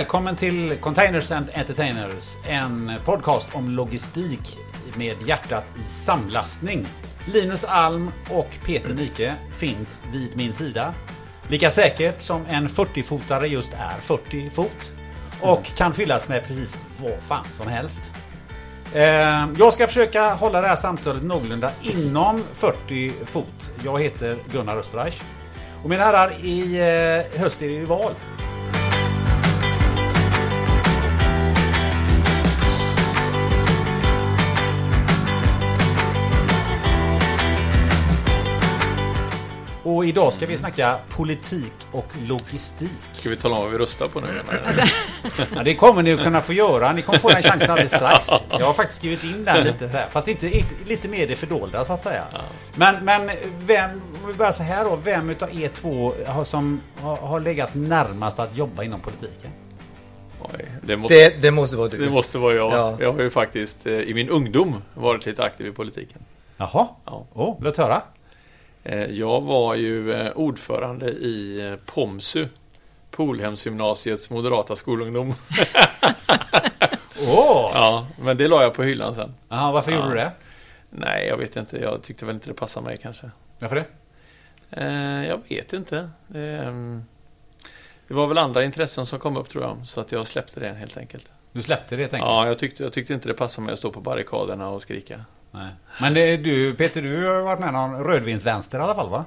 Välkommen till Containers and Entertainers. En podcast om logistik med hjärtat i samlastning. Linus Alm och Peter Nike finns vid min sida. Lika säkert som en 40-fotare just är 40 fot. Och kan fyllas med precis vad fan som helst. Eh, Jag ska försöka hålla det här samtalet någorlunda inom 40 fot. Jag heter Gunnar Österreich. Och mina herrar, i eh, höst är det ju val. Och idag ska vi snacka politik och logistik. Ska vi tala om vad vi röstar på nu? Ja, det kommer ni att kunna få göra. Ni kommer få den chansen alldeles strax. Jag har faktiskt skrivit in den lite här. Fast inte, lite mer det fördolda så att säga. Men, men vem, om vi börjar så här då. Vem utav er två har, som har, har legat närmast att jobba inom politiken? Oj, det, måste, Det, det måste vara du. det måste vara jag. Ja. Jag har ju faktiskt eh, i min ungdom varit lite aktiv i politiken. Jaha. Ja. Oh, låt höra. Eh, Jag var ju eh, ordförande i eh, POMSU, Polhemsgymnasiets moderata skolungdom. Åh! Ja, men det la jag på hyllan sen. Jaha, varför Ja. gjorde du det? Nej, jag vet inte. Jag tyckte väl inte det passade mig kanske. Varför det? Eh, Jag vet inte. Ehm, Det var väl andra intressen som kom upp tror jag, så att jag släppte det helt enkelt. Du släppte det tänker Ja, jag tyckte, jag tyckte inte det passade mig att stå på barrikaderna och skrika. Nej. Men det, är du, Peter, du har varit med någon rödvinsvänster i alla fall va?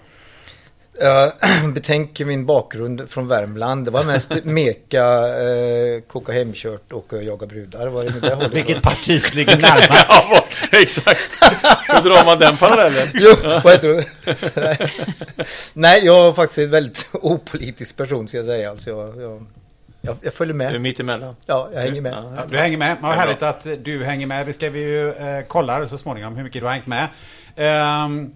Jag betänker min bakgrund från Värmland. Det var mest meka, eh, koka hemkört och eh, jaga brudar. Var det med det hållet? Vilket parti ligger närmast? Ja, exakt. Hur drar man den parallellen? Jo, vad heter du? Nej. Nej, jag är faktiskt en väldigt opolitisk person ska jag säga. Alltså jag, jag, jag, jag följer Du är med. mitt emellan. Ja, jag hänger med. Ja, Ja, du hänger med. Vad Ja, härligt att du hänger med. Det ska vi ju eh, kolla så småningom hur mycket du har hängt med. Ehm,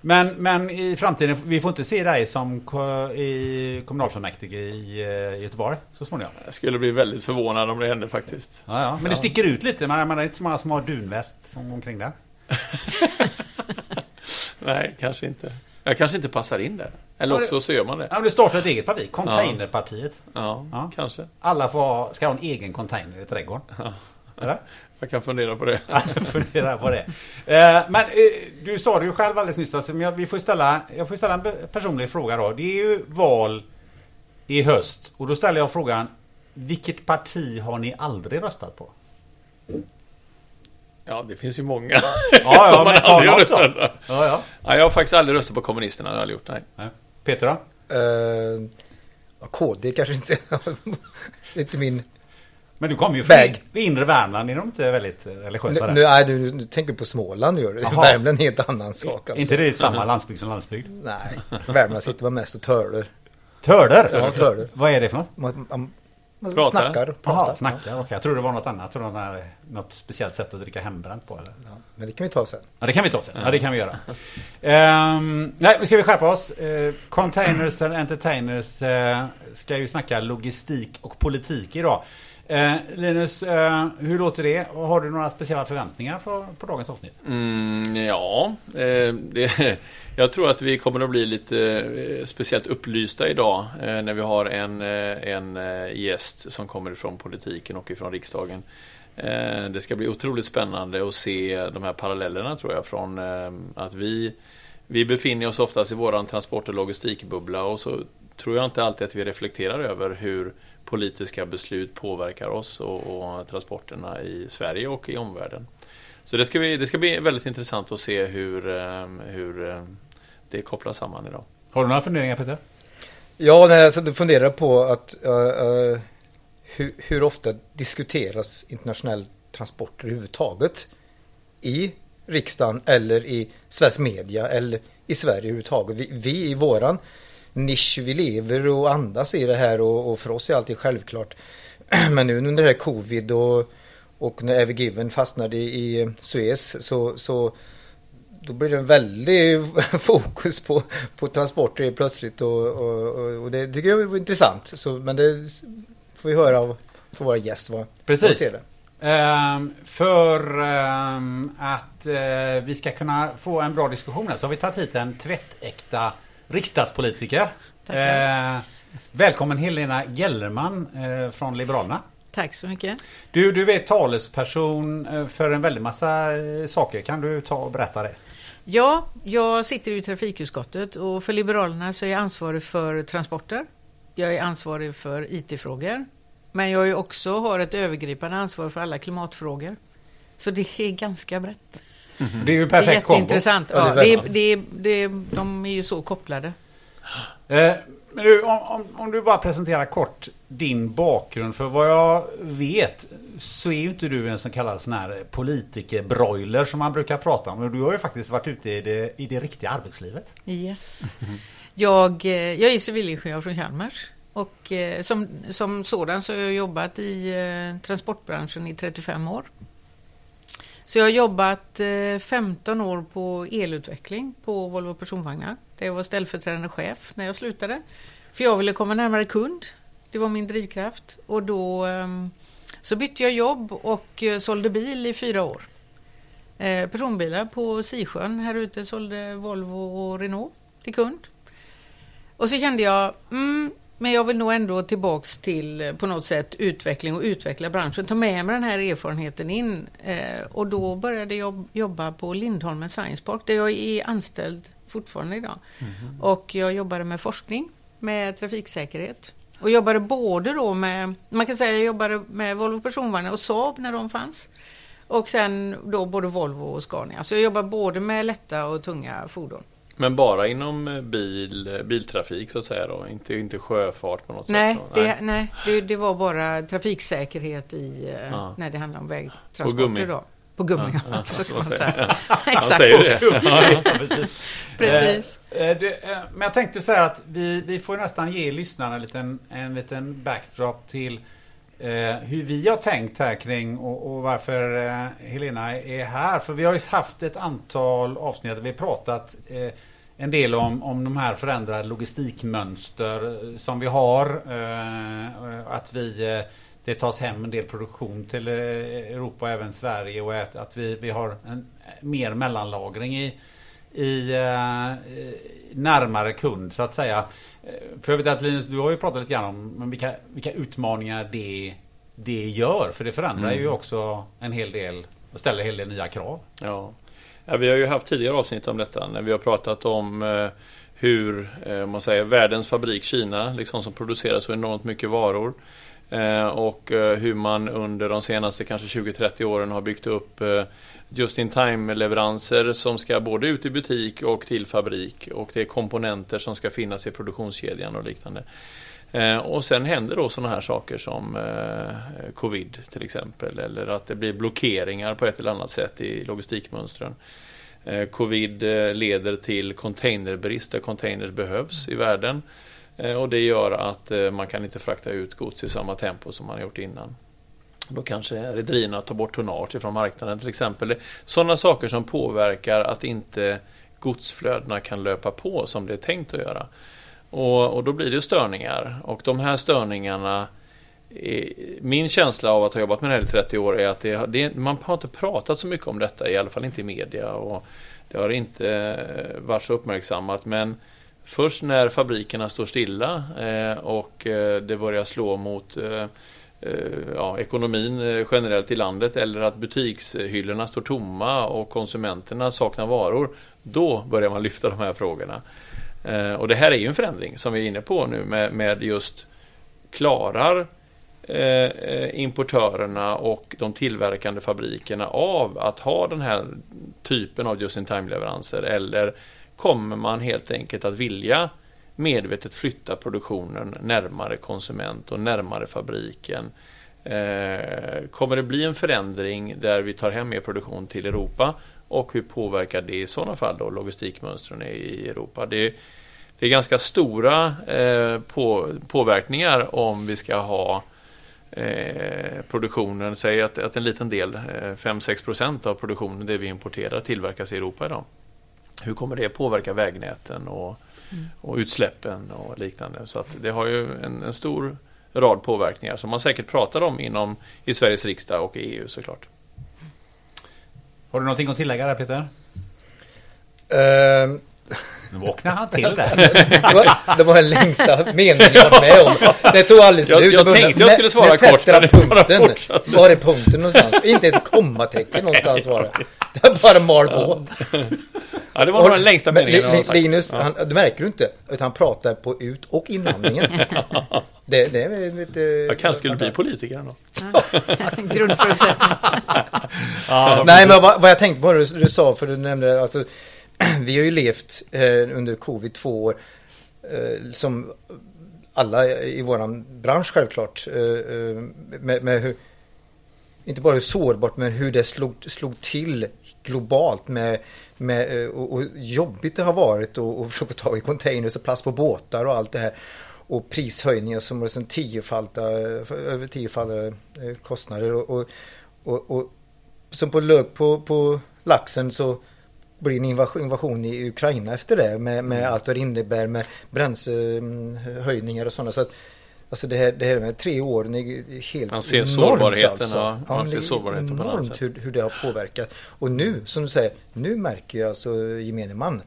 men, men i framtiden, vi får inte se dig som ko- i kommunalfullmäktige i eh, Göteborg så småningom. Jag skulle bli väldigt förvånad om det hände faktiskt. Ja, ja. Men du sticker ut lite. Man, man är inte så många som har dunväst som omkring där. Nej, kanske inte. Jag kanske inte passar in där. Eller Ja, också så gör man det. Ja, men du startar ett eget parti, Containerpartiet. Ja, Ja. kanske. Alla får, ha- ska ha en egen container i trädgården. Eller? Jag kan fundera på det. Ja, jag funderar på det. Eh, Men eh, du sa det ju själv alldeles nyss, alltså, men jag, vi får ställa, jag får ställa en personlig fråga då. Det är ju val i höst och då ställer jag frågan vilket parti har ni aldrig röstat på? Ja, det finns ju många. Ja, som ja, man men ta aldrig har röstat på. Ja, ja. Ja, jag har faktiskt aldrig röstat på kommunisterna. Det har jag aldrig gjort. Nej. Nej. Peter då? Eh, ja, KD kanske inte inte min... Men du kommer ju från det inre Värmland, är de inte väldigt eh, religiösa Nu, där? nu, nej, du, du tänker på Småland gör du. Värmland är en helt annan sak. Alltså. inte det samma landsbygd som landsbygd? Nej, Värmland sitter man mest och törler. Törder? Ja, törder. Vad är det för något? Man, man, man Pratar. snackar pratar. Jaha, snackar. Okej, jag tror det var något annat. Jag tror det var något speciellt sätt att dricka hembränt på. Eller? Ja, men det kan vi ta sen. Ja, det kan vi ta sen. Ja, det kan vi göra. Ehm, nej, nu ska vi skärpa oss. Uh, containers and entertainers eh, ska ju snacka logistik och politik idag. Eh, Linus, eh, hur låter det? Har du några speciella förväntningar på, på dagens avsnitt? Mm, ja, eh, det, jag tror att vi kommer att bli lite eh, speciellt upplysta idag eh, när vi har en, eh, en gäst som kommer ifrån politiken och ifrån riksdagen. Det ska bli otroligt spännande att se de här parallellerna tror jag från att vi, vi befinner oss oftast i våran transport och logistikbubbla och så tror jag inte alltid att vi reflekterar över hur politiska beslut påverkar oss och, och transporterna i Sverige och i omvärlden. Så det ska, bli, det ska bli väldigt intressant att se hur, hur det kopplas samman idag. Har du några funderingar Peter? Ja, nej, alltså, du funderar på att eh, eh, hur, hur ofta diskuteras internationell transporter överhuvudtaget i riksdagen eller i svensk media eller i Sverige överhuvudtaget. Vi, vi i våran nisch, vi lever och andas i det här och, och för oss är allting självklart. Men nu under det här covid och, och när Ever Given fastnade i, i Suez så, så då blir det en väldig fokus på, på transporter plötsligt och, och, och, det tycker jag var intressant. Så, men det får vi höra av från våra gäster vad Precis. ser det. Ehm, för ehm, att eh, vi ska kunna få en bra diskussion här så har vi tagit hit en tvättäkta riksdagspolitiker. Eh, Välkommen Helena Gellerman eh, från Liberalerna. Tack så mycket. Du, du är talesperson för en väldig massa saker. Kan du ta och berätta det? Ja, jag sitter i trafikutskottet och för Liberalerna så är jag ansvarig för transporter. Jag är ansvarig för IT-frågor. Men jag är också har ett övergripande ansvar för alla klimatfrågor. Så det är ganska brett. Mm. Det är ju Det är perfekt kombo. jätteintressant. Ja, Ja, det är det är, det är, de är ju så kopplade. Eh, men du, om, om, om du bara presenterar kort din bakgrund. För vad jag vet så är ju inte du en så kallad sån här politikerbroiler som man brukar prata om. Du har ju faktiskt varit ute i det, i det riktiga arbetslivet. Yes. Jag, eh, jag är civilingenjör från Chalmers. Och eh, som, som sådan så har jag jobbat i eh, transportbranschen i 35 år. Så jag har jobbat eh, 15 år på elutveckling på Volvo Personvagnar. Där jag var ställföreträdande chef när jag slutade. För jag ville komma närmare kund. Det var min drivkraft. Och då ehm, så bytte jag jobb och eh, sålde bil i fyra år. Eh, personbilar på Sisjön här ute sålde Volvo och Renault till kund. Och så kände jag, mm, men jag vill nog ändå tillbaks till eh, på något sätt utveckling och utveckla branschen. Ta med mig den här erfarenheten in. Eh, och då började jag jobba på Lindholmen Science Park där jag är anställd fortfarande idag. Och jag jobbade med forskning, med trafiksäkerhet. Och jobbade både då med, man kan säga jag jobbade med Volvo personvagnar och Saab när de fanns. Och sen då både Volvo och Scania. Så jag jobbar både med lätta och tunga fordon. Men bara inom eh, bil, eh, biltrafik så att säga då? Inte, inte sjöfart på något Nej, sätt? Då? det, nej det, det var bara trafiksäkerhet i, eh, Ja. när det handlar om På vägtransporter. gummi. Då. På gummi, Ja, ja, så kan man säga. Exakt. säger det. precis. Precis. Eh, eh, det, eh, men jag tänkte säga att vi, vi får nästan ge lyssnarna en liten, en liten backdrop till eh, hur vi har tänkt här kring och, och varför eh, Helena är här. För vi har ju haft ett antal avsnitt där vi pratat eh, en del om, om de här förändrade logistikmönster eh, som vi har. Eh, att vi eh, det tas hem en del produktion till eh, Europa och även Sverige och att, att vi, vi har en mer mellanlagring i, i eh, närmare kund så att säga. För jag vet att Linus, du har ju pratat lite grann om vilka, vilka utmaningar det, det gör. För det förändrar Mm. ju också en hel del och ställer en hel del nya krav. Ja. ja, vi har ju haft tidigare avsnitt om detta när vi har pratat om eh, hur eh, man säger, världens fabrik Kina, liksom som producerar så enormt mycket varor. Eh, och eh, hur man under de senaste kanske 20-30 åren har byggt upp eh, just in time leveranser som ska både ut i butik och till fabrik. Och det är komponenter som ska finnas i produktionskedjan och liknande. Och sen händer då sådana här saker som covid till exempel. Eller att det blir blockeringar på ett eller annat sätt i logistikmönstren. Covid leder till containerbrist där containers behövs i världen. Eh, och det gör att eh, man kan inte frakta ut gods i samma tempo som man har gjort innan. Då kanske rederierna tar bort tonnage från marknaden till exempel. Sådana saker som påverkar att inte godsflödena kan löpa på som det är tänkt att göra. Och, och då blir det störningar. Och de här störningarna min känsla av att ha jobbat med det här i 30 år är att det, det, man har inte pratat så mycket om detta, i alla fall inte i media. Och det har inte eh, varit så uppmärksammat. Men först när fabrikerna står stilla eh, och eh, det börjar slå mot eh, ja, ekonomin generellt i landet eller att butikshyllorna står tomma och konsumenterna saknar varor. Då börjar man lyfta de här frågorna. Och det här är ju en förändring som vi är inne på nu med, med just klarar eh, eh, importörerna och de tillverkande fabrikerna av att ha den här typen av just-in-time-leveranser eller kommer man helt enkelt att vilja medvetet flytta produktionen närmare konsument och närmare fabriken? Eh, kommer det bli en förändring där vi tar hem mer produktion till Europa och hur påverkar det i sådana fall då logistikmönstren i Europa? Det, det är ganska stora eh, på, påverkningar om vi ska ha eh, produktionen, säg att, att en liten del, eh, 5-6 procent av produktionen, det vi importerar, tillverkas i Europa idag. Hur kommer det påverka vägnäten och, och utsläppen och liknande? Så att det har ju en, en stor rad påverkningar som man säkert pratar om inom i Sveriges riksdag och i EU såklart. Har du någonting att tillägga där Peter? Ehm, Nu vaknade han till där. Det var, det var den längsta meningen jag varit med om. Det tog aldrig Jag- slut. jag undrade, tänkte jag skulle svara när kort, bara punkten? Var är punkten någonstans? Inte ett kommatecken någonstans var det. Det var bara mal på. Ja, det var nog den längsta Men meningen jag har sagt. Linus, Ja. han, det märker du inte. Utan han pratar på ut och inandningen. det, det är lite... Jag kanske skulle bli politiker ändå. Grundförutsättning. Nej, men vad, vad jag tänkte på du, du sa, för du nämnde alltså, vi har ju levt eh, under covid två år eh, som alla i våran bransch självklart. Eh, eh med, med hur, inte bara hur sårbart men hur det slog, slog till globalt med, med eh, och, och jobbigt det har varit och, och försöka ta i containers och plast på båtar och allt det här. Och prishöjningar som var som liksom tiofalta, över tiofaldiga eh, kostnader och, och, och, och som på lök på, på laxen så blir en invasion, invasion i Ukraina efter det med, med allt vad det innebär med bränslehöjningar och sådana. Så att, alltså det här, det här med tre år det är helt Man ser enormt sårbarheten, ja. Man men ser sårbarheten på enormt sätt. hur, hur det har påverkat. Och nu, som du säger, nu märker jag alltså gemene man.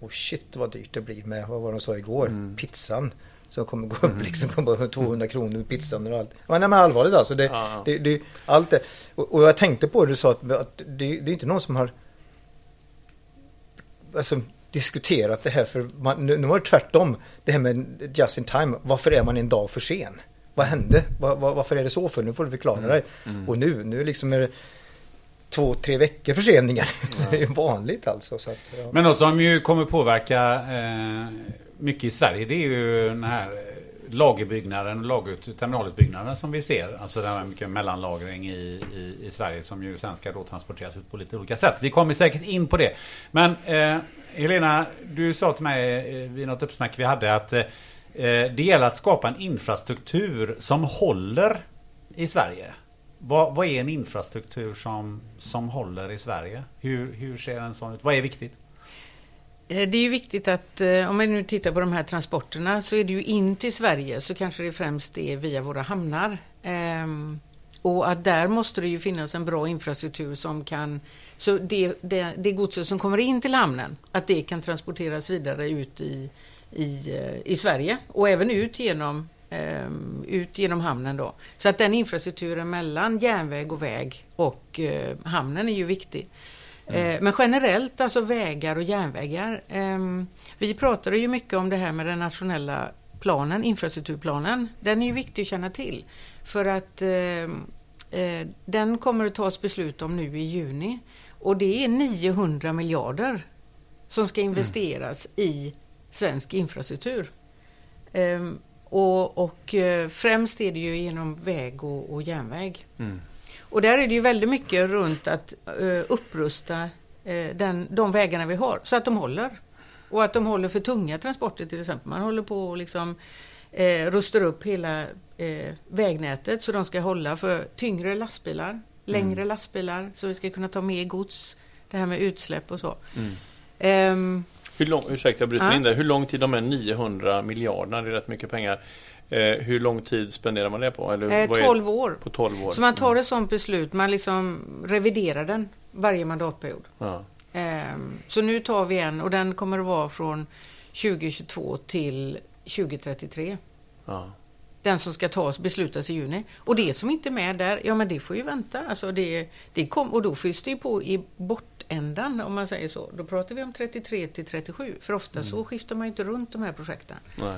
Och shit vad dyrt det blir med, vad var de sa igår, Mm. pizzan. Som kommer gå upp liksom, kommer bara 200 kronor pizzan och allt. Men, nej, men allvarligt alltså. Det, Ja, ja. det, det, allt det. Och, och jag tänkte på det du sa att, att det, det är inte någon som har alltså, diskuterat det här för man, nu, nu var det tvärtom. Det här med just in time. Varför är man en dag för sen? Vad hände? Var, var, varför är det så för? Nu får du förklara dig. Och nu, nu liksom är det två, tre veckor förseningar. så det är ju vanligt alltså. Så att, ja. Men något som ju kommer påverka eh, mycket i Sverige det är ju den här eh, lagerbyggnaden och lagerut, terminalutbyggnaden som vi ser. Alltså den här mycket mellanlagring i, i, i Sverige som ju sen ska då transporteras ut på lite olika sätt. Vi kommer säkert in på det. Men eh, Helena, du sa till mig eh, vid något uppsnack vi hade att eh, eh, det gäller att skapa en infrastruktur som håller i Sverige. Vad, vad är en infrastruktur som, som håller i Sverige? Hur, hur ser en sån ut? Vad är viktigt? Eh, det är ju viktigt att eh, om vi nu tittar på de här transporterna så är det ju in till Sverige så kanske det främst är via våra hamnar. Ehm, och att där måste det ju finnas en bra infrastruktur som kan så det, det, det godset som kommer in till hamnen att det kan transporteras vidare ut i, i, eh, i Sverige och även ut genom ehm, ut genom hamnen då. Så att den infrastrukturen mellan järnväg och väg och hamnen är ju viktig. Eh, Men generellt, alltså vägar och järnvägar. ehm, Vi pratade ju mycket om det här med den nationella planen, infrastrukturplanen. Den är ju viktig att känna till. För att ehm, eh, den kommer att tas beslut om nu i juni. Och det är 900 miljarder som ska investeras i svensk infrastruktur. Ehm, och, och eh, främst är det ju genom väg och, och järnväg. Mm. Och där är det ju väldigt mycket runt att eh, upprusta eh, den, de vägarna vi har så att de håller. Och att de håller för tunga transporter till exempel. Man håller på och liksom eh, rustar upp hela vägnätet så de ska hålla för tyngre lastbilar, längre lastbilar så vi ska kunna ta mer gods. Det här med utsläpp och så. Mm. Ehm, Hur lång, ursäkta jag bryter Ja. in där. Hur lång tid, de är 900 miljarder, det är rätt mycket pengar. Eh, hur lång tid spenderar man det på? Eller eh, vad är- 12 år. På 12 år? Så man tar ett sådant beslut, man liksom reviderar den varje mandatperiod. Ja. Ehm, Så nu tar vi en och den kommer att vara från 2022 till 2033. Ja. Den som ska tas beslutas i juni. Och det som inte är med där, ja men det får ju vänta. Alltså det, det kom, och då fylls det på i bortändan om man säger så. Då pratar vi om 33 till 37. För ofta så skiftar man ju inte runt de här projekten. Nej.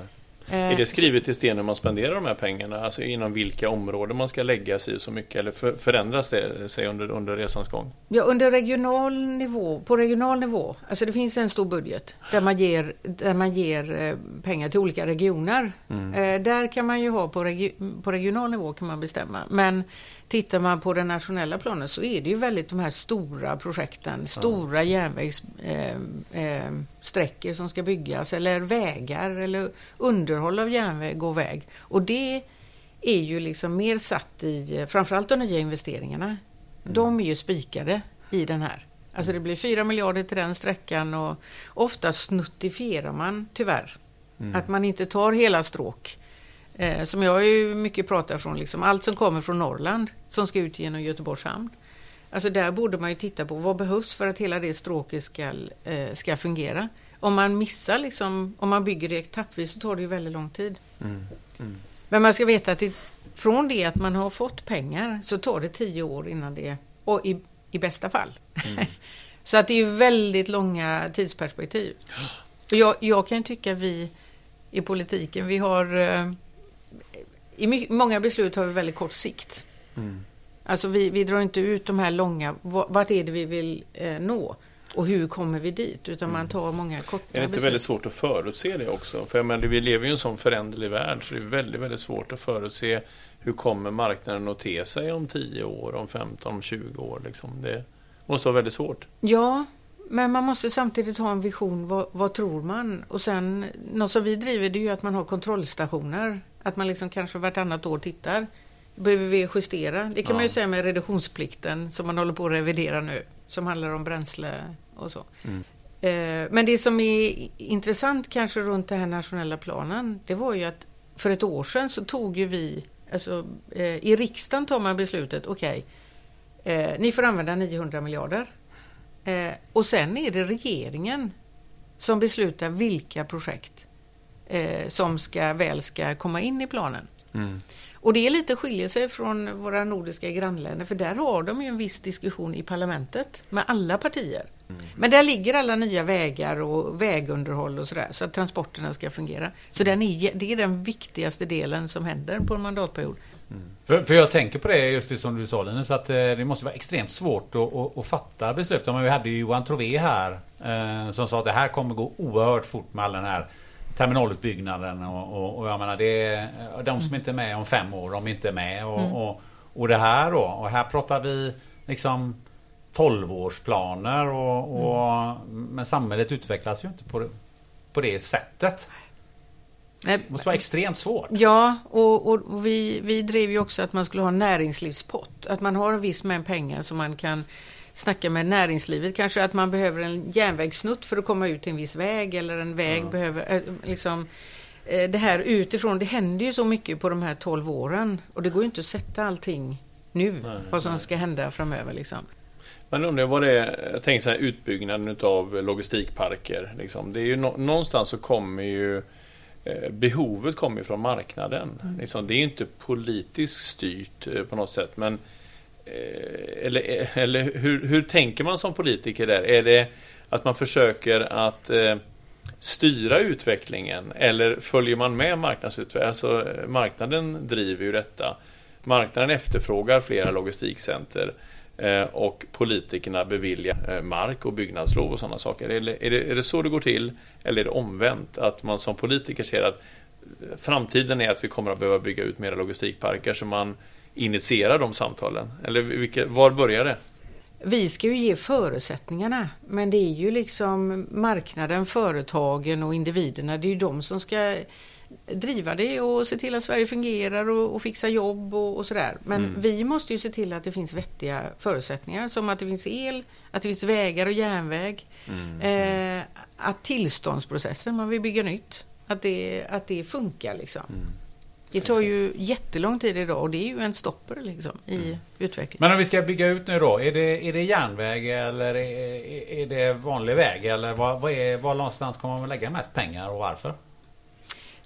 Eh, Är det skrivet i sten hur man spenderar de här pengarna? Alltså inom vilka områden man ska lägga sig så mycket? Eller för, förändras det sig under, under resans gång? Ja, under regional nivå, på regional nivå, alltså det finns en stor budget där man ger, där man ger eh, pengar till olika regioner. Eh, där kan man ju ha på, regi- på regional nivå kan man bestämma. Men tittar man på den nationella planen så är det ju väldigt de här stora projekten, stora järnvägssträckor eh, eh, som ska byggas eller vägar eller underhåll av järnväg och väg. Och det är ju liksom mer satt i, framförallt de nya investeringarna. De är ju spikade i den här. Alltså det blir 4 miljarder till den sträckan och ofta snuttifierar man tyvärr. Att man inte tar hela stråk. Eh, som jag ju mycket pratar från, liksom, allt som kommer från Norrland som ska ut genom Göteborgs hamn. Alltså där borde man ju titta på vad behövs för att hela det stråket ska, eh, ska fungera. om man missar liksom, om man bygger det etappvis så tar det ju väldigt lång tid. Mm. Mm. Men man ska veta att det, från det att man har fått pengar så tar det tio år innan det, och i, i bästa fall. Mm. så att det är väldigt långa tidsperspektiv. Jag, jag kan tycka vi i politiken, vi har eh, i många beslut har vi väldigt kort sikt. Mm. Alltså vi, vi drar inte ut de här långa, vart är det vi vill eh, nå? Och hur kommer vi dit? Utan man tar många korta Är det inte beslut. väldigt svårt att förutse det också? För jag menar, vi lever ju i en sån föränderlig värld så det är väldigt, väldigt svårt att förutse hur kommer marknaden att te sig om 10 år, om 15, om 20 år. Liksom. Det måste vara väldigt svårt. Ja, men man måste samtidigt ha en vision. Vad, vad tror man? Och sen, något som vi driver det är ju att man har kontrollstationer. Att man liksom kanske vartannat år tittar. Behöver vi justera? Det kan Ja. man ju säga med reduktionsplikten som man håller på att revidera nu. Som handlar om bränsle och så. Mm. Eh, Men det som är intressant kanske runt den här nationella planen. Det var ju att för ett år sedan så tog ju vi, alltså eh, i riksdagen tar man beslutet, okej, eh, ni får använda 900 miljarder. Och sen är det regeringen som beslutar vilka projekt eh, som ska, väl ska komma in i planen. Mm. Och det är lite skiljer sig från våra nordiska grannländer för där har de ju en viss diskussion i parlamentet med alla partier. Men där ligger alla nya vägar och vägunderhåll och sådär så att transporterna ska fungera. Så den är, det är den viktigaste delen som händer på en mandatperiod. För, för jag tänker på det just det som du sa Linus, att eh, det måste vara extremt svårt att, att, att fatta beslut. Men vi hade ju Johan Trové här eh, som sa att det här kommer gå oerhört fort med all den här terminalutbyggnaden och, och, och jag menar det är de som inte är med om fem år, de är inte med och, Mm. och, och det här då. Och här pratar vi liksom 12-årsplaner och, och men samhället utvecklas ju inte på på det sättet. Det måste vara extremt svårt. Ja, och, och, och vi, vi drev ju också att man skulle ha en näringslivspott. Att man har en viss mängd pengar som man kan snacka med näringslivet. Kanske att man behöver en järnvägssnutt för att komma ut till en viss väg eller en väg Ja. behöver eh, liksom eh, det här utifrån. Det händer ju så mycket på de här 12 åren och det går ju inte att sätta allting nu Nej, vad som nej. ska hända framöver liksom. Man undrar vad det är, jag tänker så här utbyggnaden av logistikparker. Liksom. Det är ju nå- någonstans så kommer ju eh, behovet kommer från marknaden. Liksom, det är inte politiskt styrt på något sätt. Men Eh, eller, eh, eller hur, hur tänker man som politiker där? Är det att man försöker att eh, styra utvecklingen eller följer man med marknadsutvecklingen? Alltså, marknaden driver ju detta. Marknaden efterfrågar flera logistikcenter eh, och politikerna beviljar eh, mark och byggnadslov och sådana saker. Är det, är, det, är det så det går till? Eller är det omvänt? Att man som politiker ser att eh, framtiden är att vi kommer att behöva bygga ut mera logistikparker så man initierar de samtalen? Eller vilka, var börjar det? Vi ska ju ge förutsättningarna, men det är ju liksom marknaden, företagen och individerna, det är ju de som ska driva det och se till att Sverige fungerar och, och fixa jobb och, och sådär. Men Mm. vi måste ju se till att det finns vettiga förutsättningar som att det finns el, att det finns vägar och järnväg, eh, att tillståndsprocessen, man vill bygga nytt, att det, att det funkar liksom. Mm. Det tar ju jättelång tid idag och det är ju en stopper liksom i Mm. utvecklingen. Men om vi ska bygga ut nu då. Är det, är det järnväg eller är, är det vanlig väg? Eller vad, vad är, var någonstans kommer man lägga mest pengar och varför?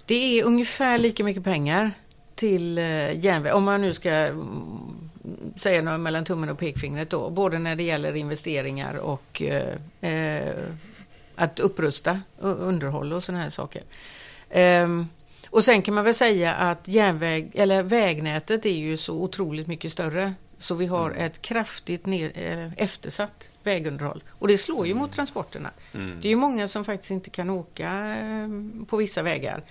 Det är ungefär lika mycket pengar till eh, järnväg, om man nu ska mm, säga något mellan tummen och pekfingret då, både när det gäller investeringar och eh, eh, att upprusta och underhåll och sådana här saker. Ehm, och sen kan man väl säga att järnväg, eller vägnätet är ju så otroligt mycket större. Så vi har ett kraftigt eh, eftersatt vägunderhåll. Och det slår ju mot transporterna. Mm. Det är ju många som faktiskt inte kan åka eh, på vissa vägar.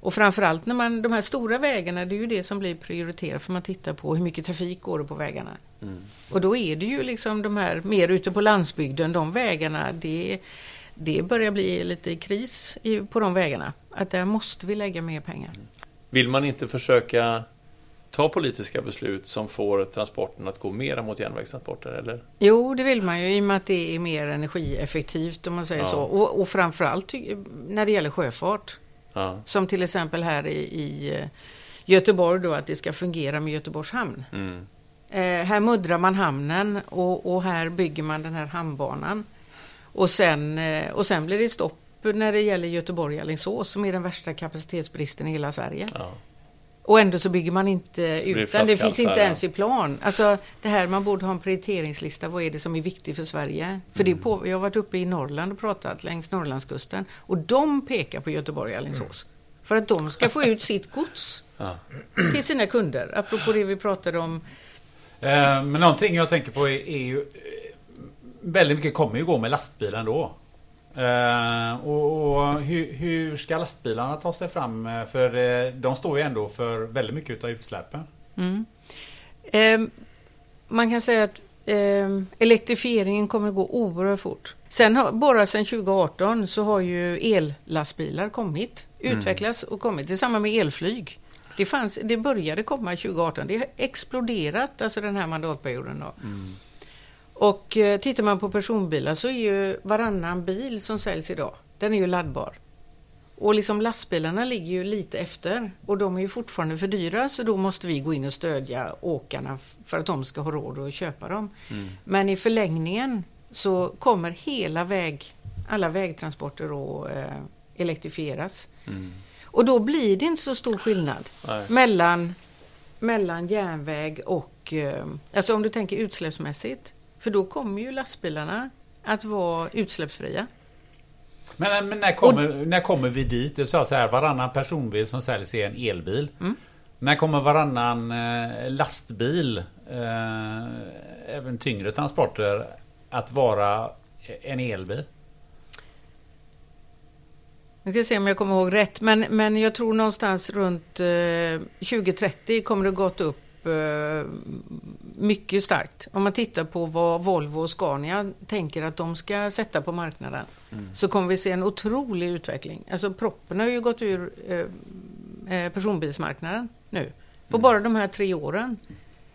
Och framförallt när man, de här stora vägarna, det är ju det som blir prioriterat för man tittar på hur mycket trafik går det på vägarna. Mm. Och då är det ju liksom de här mer ute på landsbygden, de vägarna, det, det börjar bli lite kris i, på de vägarna. Att där måste vi lägga mer pengar. Vill man inte försöka ta politiska beslut som får transporten att gå mera mot järnvägstransporter? Eller? Jo, det vill man ju i och med att det är mer energieffektivt om man säger Ja. så. Och, och framförallt när det gäller sjöfart. Ja. Som till exempel här i, i eh, Göteborg då, att det ska fungera med Göteborgs hamn. Mm. Eh, här muddrar man hamnen och, och här bygger man den här hamnbanan. Och sen, eh, och sen blir det stopp när det gäller Göteborg-Alingsås som är den värsta kapacitetsbristen i hela Sverige. Ja. Och ändå så bygger man inte blir ut den. Det finns inte ens i plan. Alltså det här, man borde ha en prioriteringslista. Vad är det som är viktigt för Sverige? För det Mm. på, jag har varit uppe i Norrland och pratat längs Norrlandskusten. Och de pekar på Göteborg och Alingsås. För att de ska få ut sitt gods Ja. till sina kunder. Apropå det vi pratade om. Eh, Men någonting jag tänker på är, är ju... Väldigt mycket kommer ju gå med lastbilen då. Eh, och och hur, hur ska lastbilarna ta sig fram? Eh, För eh, de står ju ändå för väldigt mycket av utsläppen. Mm. Ehm, man kan säga att ehm, elektrifieringen kommer gå oerhört fort. Sen har, bara sedan 2018 så har ju ellastbilar kommit, utvecklats och kommit. Detsamma med elflyg. Det, fanns, det började komma 2018. Det har exploderat alltså den här mandatperioden. Då. Och eh, tittar man på personbilar så är ju varannan bil som säljs idag, den är ju laddbar. Och liksom lastbilarna ligger ju lite efter och de är ju fortfarande för dyra så då måste vi gå in och stödja åkarna för att de ska ha råd att köpa dem. Men i förlängningen så kommer hela väg, alla vägtransporter att eh, elektrifieras. Och då blir det inte så stor skillnad Nej. mellan, mellan järnväg och, eh, alltså om du tänker utsläppsmässigt, för då kommer ju lastbilarna att vara utsläppsfria. Men, men när, kommer, när kommer vi dit? Du sa så här, varannan personbil som säljs är en elbil. Mm. När kommer varannan eh, lastbil, eh, även tyngre transporter, att vara en elbil? Jag ska se om jag kommer ihåg rätt, men, men jag tror någonstans runt eh, 2030 kommer det gått upp eh, mycket starkt. Om man tittar på vad Volvo och Scania tänker att de ska sätta på marknaden så kommer vi se en otrolig utveckling. Alltså proppen har ju gått ur eh, eh, personbilsmarknaden nu på bara de här tre åren.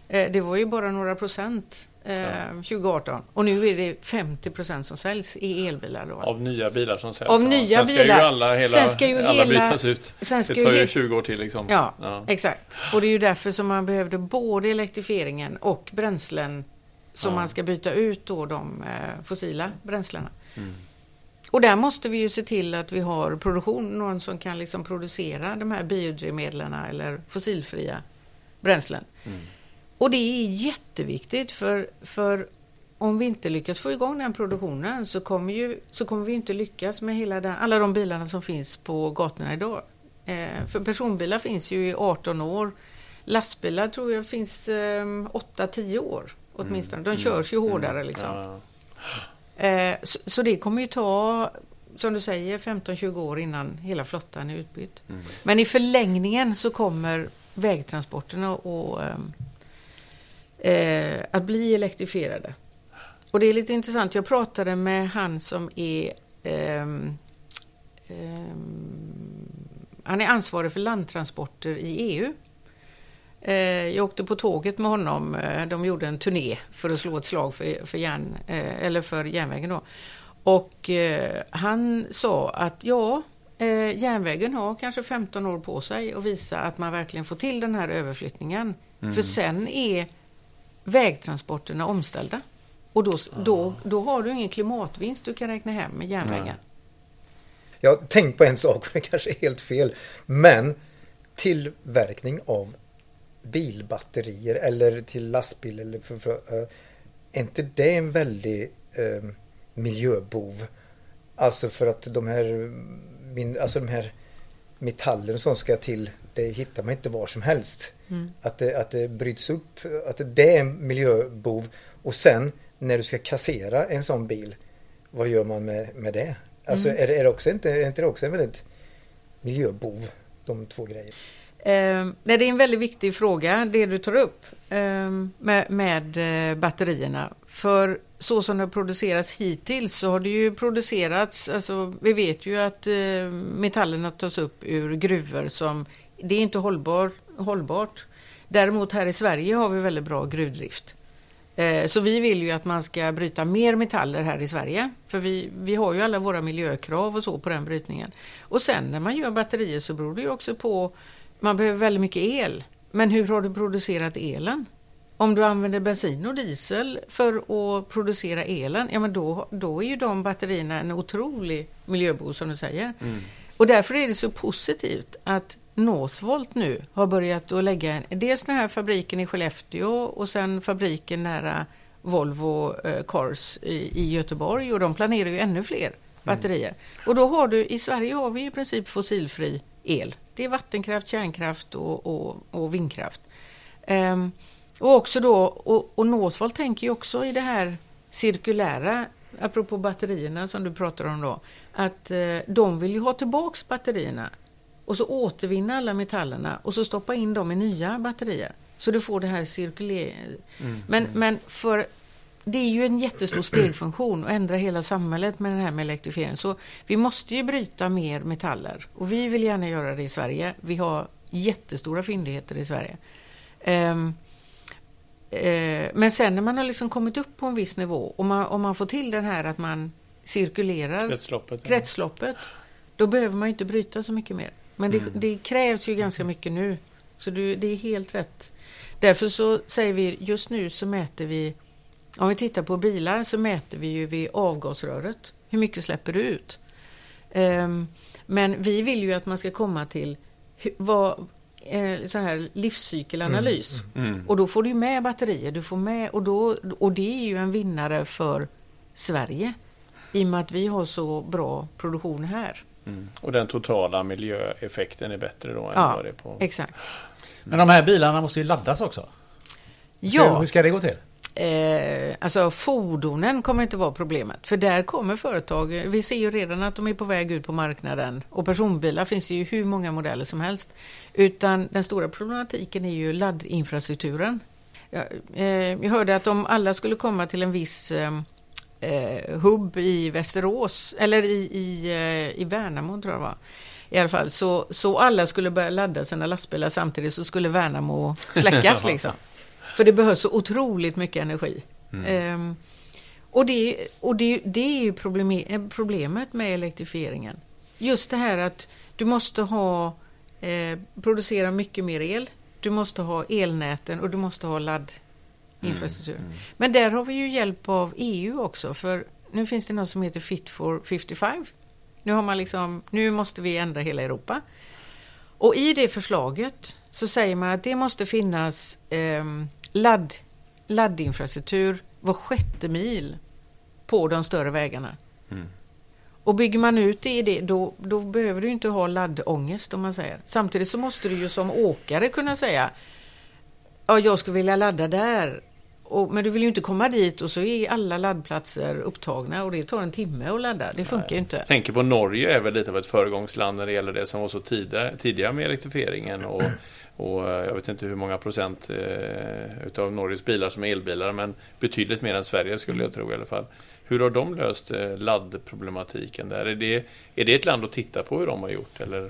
Eh, det var ju bara några procent eh, 2018 och nu är det 50 procent som säljs i elbilar. Då. Av nya bilar som säljs. Av ja. nya Sen ska bilar. ju alla, hela, Sen ska ju alla hela- bytas ut. sen ska det tar ju he- 20 år till liksom. Ja, Ja. exakt. Och det är ju därför som man behövde både elektrifieringen och bränslen som Ja. man ska byta ut då de eh, fossila bränslena. Mm. Och där måste vi ju se till att vi har produktion, någon som kan liksom producera de här biodrivmedlen eller fossilfria bränslen. Mm. Och det är jätteviktigt för, för om vi inte lyckas få igång den produktionen så kommer, ju, så kommer vi inte lyckas med hela den, alla de bilarna som finns på gatorna idag. Eh, för personbilar finns ju i 18 år. Lastbilar tror jag finns eh, 8-10 år åtminstone. De körs ju hårdare liksom. Ja, Eh, så, så det kommer ju ta, som du säger, 15-20 år innan hela flottan är utbytt. Mm. Men i förlängningen så kommer vägtransporterna och, ehm, eh, att bli elektrifierade. Och det är lite intressant. Jag pratade med han som är ehm, han är ansvarig för landtransporter i EU. Eh, jag åkte på tåget med honom. Eh, De gjorde en turné för att slå ett slag för, för, järn, eh, eller för järnvägen. Då. Och eh, han sa att ja, eh, järnvägen har kanske 15 år på sig att visa att man verkligen får till den här överflyttningen. För sen är vägtransporterna omställda. Och då, då, då har du ingen klimatvinst du kan räkna hem med järnvägen. Jag har tänkt på en sak, det kanske är helt fel. Men tillverkning av bilbatterier eller till lastbil eller för, för, eh, är inte det en väldig eh, miljöbov? Alltså för att de här, min, alltså de här metallerna som ska till, det hittar man inte var som helst. Att, det, att det bryts upp, att det är en miljöbov. Och sen när du ska kassera en sån bil, vad gör man med, med det? Alltså är, det, är, det också inte, är inte det också en väldigt miljöbov, de två grejerna? Eh, det är en väldigt viktig fråga, det du tar upp eh, med, med eh, batterierna. För så som det har producerats hittills så har det ju producerats, alltså vi vet ju att eh, metallerna tas upp ur gruvor som, det är inte hållbar, hållbart. Däremot här i Sverige har vi väldigt bra gruvdrift. Eh, Så vi vill ju att man ska bryta mer metaller här i Sverige. För vi, vi har ju alla våra miljökrav och så på den brytningen. Och sen när man gör batterier så beror det ju också på, man behöver väldigt mycket el. Men hur har du producerat elen? om du använder bensin och diesel för att producera elen, ja men då, då är ju de batterierna en otrolig miljöbov som du säger. Mm. Och därför är det så positivt att Northvolt nu har börjat att lägga dels den här fabriken i Skellefteå och sen fabriken nära Volvo eh, Cars i, Göteborg och de planerar ju ännu fler batterier. Och då har du, i Sverige har vi i princip fossilfri el. Det är vattenkraft, kärnkraft och, och, och vindkraft. Ehm, och också då, och, och Northvolt tänker ju också i det här cirkulära, apropå batterierna som du pratar om då, att eh, de vill ju ha tillbaks batterierna och så återvinna alla metallerna och så stoppa in dem i nya batterier. Så du får det här cirkulering. Men, men för det är ju en jättestor stegfunktion att ändra hela samhället med det här med elektrifiering. Så vi måste ju bryta mer metaller och vi vill gärna göra det i Sverige. Vi har jättestora fyndigheter i Sverige. Ehm, eh, men sen när man har liksom kommit upp på en viss nivå och man, om man får till den här att man cirkulerar Kretsloppet. kretsloppet, då behöver man ju inte bryta så mycket mer. Men det, det krävs ju ganska mycket nu. Så du, det är helt rätt. Därför så säger vi, just nu så mäter vi, om vi tittar på bilar så mäter vi ju vid avgasröret. Hur mycket släpper du ut? Ehm, men vi vill ju att man ska komma till vad, eh, sån här livscykelanalys. Mm. Och då får du med batterier, du får med, och, då, och det är ju en vinnare för Sverige. I och med att vi har så bra produktion här. Mm. Och den totala miljöeffekten är bättre då än Ja, vad det är på... Exakt. Men de här bilarna måste ju laddas också. Hur, Ja, hur ska det gå till? eh, alltså fordonen kommer inte vara problemet. För där kommer företag, vi ser ju redan att de är på väg ut på marknaden. Och personbilar finns det ju hur många modeller som helst. Utan den stora problematiken är ju laddinfrastrukturen. Jag, eh, jag hörde att om alla skulle komma till en viss eh, eh, hubb i Västerås, eller i, i, eh, i Värnamo tror jag det var. I alla fall, så, så alla skulle börja ladda sina lastbilar samtidigt så skulle Värnamo släckas liksom. För det behövs så otroligt mycket energi. Ehm, och det, och det, det är ju probleme, eh, problemet med elektrifieringen. Just det här att du måste ha eh, producera mycket mer el. Du måste ha elnäten och du måste ha laddinfrastruktur. Men där har vi ju hjälp av EU också. För nu finns det något som heter Fit for 55. Nu, har man liksom, nu måste vi ändra hela Europa. Och i det förslaget så säger man att det måste finnas eh, ladd, laddinfrastruktur var sjätte mil på de större vägarna. Mm. Och bygger man ut det i det, då, då behöver du inte ha laddångest om man säger. Samtidigt så måste du ju som åkare kunna säga Ja, jag skulle vilja ladda där. Och, men du vill ju inte komma dit och så är alla laddplatser upptagna och det tar en timme att ladda. Det funkar ju inte. Jag tänker på Norge är väl lite av ett föregångsland när det gäller det som var så tidiga, tidiga med elektrifieringen. Och, och eh, jag vet inte hur många procent eh, utav Norges bilar som är elbilar men betydligt mer än Sverige skulle jag tro i alla fall. Hur har de löst eh, laddproblematiken där? Är det, är det ett land att titta på hur de har gjort eller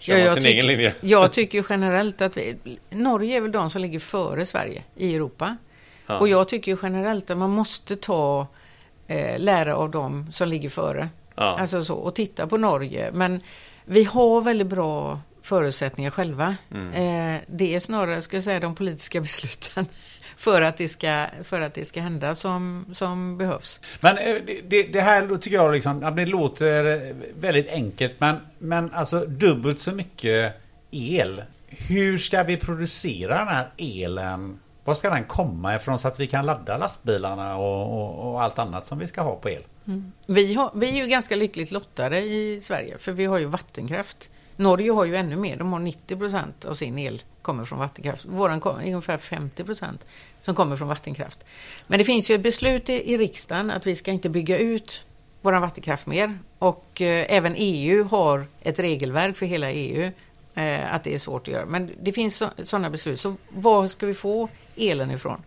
Ja, jag tycker-? Jag tycker generellt att vi, Norge är väl de som ligger före Sverige i Europa. Ja. Och jag tycker ju generellt att man måste ta eh, lära av dem som ligger före. Ja. Alltså så, och titta på Norge. Men vi har väldigt bra förutsättningar själva. Mm. Eh, det är snarare, ska jag säga, de politiska besluten för att det ska, för att det ska hända som, som behövs. Men eh, det, det, här tycker jag liksom, det låter eh, väldigt enkelt men, men alltså dubbelt så mycket el. Hur ska vi producera den här elen? Var ska den komma ifrån så att vi kan ladda lastbilarna och, och, och allt annat som vi ska ha på el? Mm. Vi, har, vi är ju ganska lyckligt lottade i Sverige för vi har ju vattenkraft. Norge har ju ännu mer, de har 90 procent av sin el kommer från vattenkraft. Våran kommer ungefär 50 procent som kommer från vattenkraft. Men det finns ju ett beslut i, i riksdagen att vi ska inte bygga ut våran vattenkraft mer. Och eh, även EU har ett regelverk för hela EU eh, att det är svårt att göra. Men det finns sådana beslut. Så vad ska vi få elen ifrån?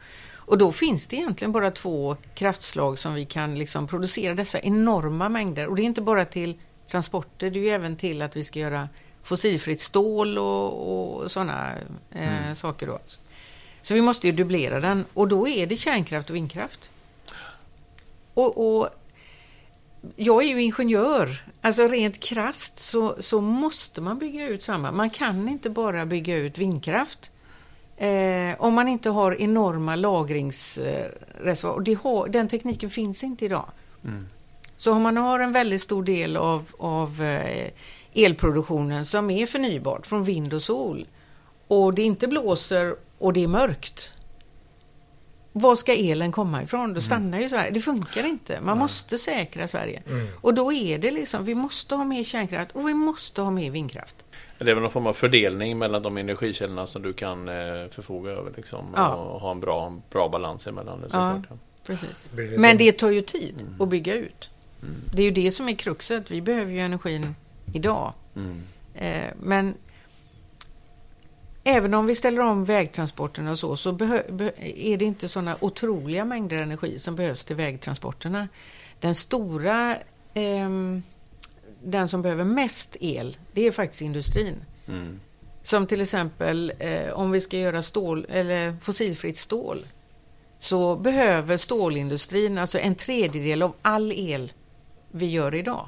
Och då finns det egentligen bara två kraftslag som vi kan liksom producera dessa enorma mängder. Och det är inte bara till transporter, det är ju även till att vi ska göra fossilfritt stål och, och sådana eh, saker. Då. Så vi måste ju dubblera den och då är det kärnkraft och vindkraft. Och, och jag är ju ingenjör. Alltså rent krasst så, så måste man bygga ut samma. Man kan inte bara bygga ut vindkraft. Eh, om man inte har enorma lagringsreservoarer. den tekniken finns inte idag. Mm. Så om man har en väldigt stor del av, av eh, elproduktionen som är förnybart från vind och sol och det inte blåser och det är mörkt. Var ska elen komma ifrån? Då mm. stannar ju Sverige. Det funkar inte. Man måste säkra Sverige. Mm. Och då är det liksom, vi måste ha mer kärnkraft och vi måste ha mer vindkraft. Det är väl någon form av fördelning mellan de energikällorna som du kan eh, förfoga över liksom, ja. och ha en bra, bra balans emellan. Det, ja, precis. Men det tar ju tid mm. att bygga ut. Mm. Det är ju det som är kruxet. Vi behöver ju energin idag. Mm. Eh, men även om vi ställer om vägtransporterna och så, så är det inte sådana otroliga mängder energi som behövs till vägtransporterna. Den stora, eh, den som behöver mest el, det är faktiskt industrin. Mm. Som till exempel eh, om vi ska göra stål, eller fossilfritt stål så behöver stålindustrin alltså en tredjedel av all el vi gör idag.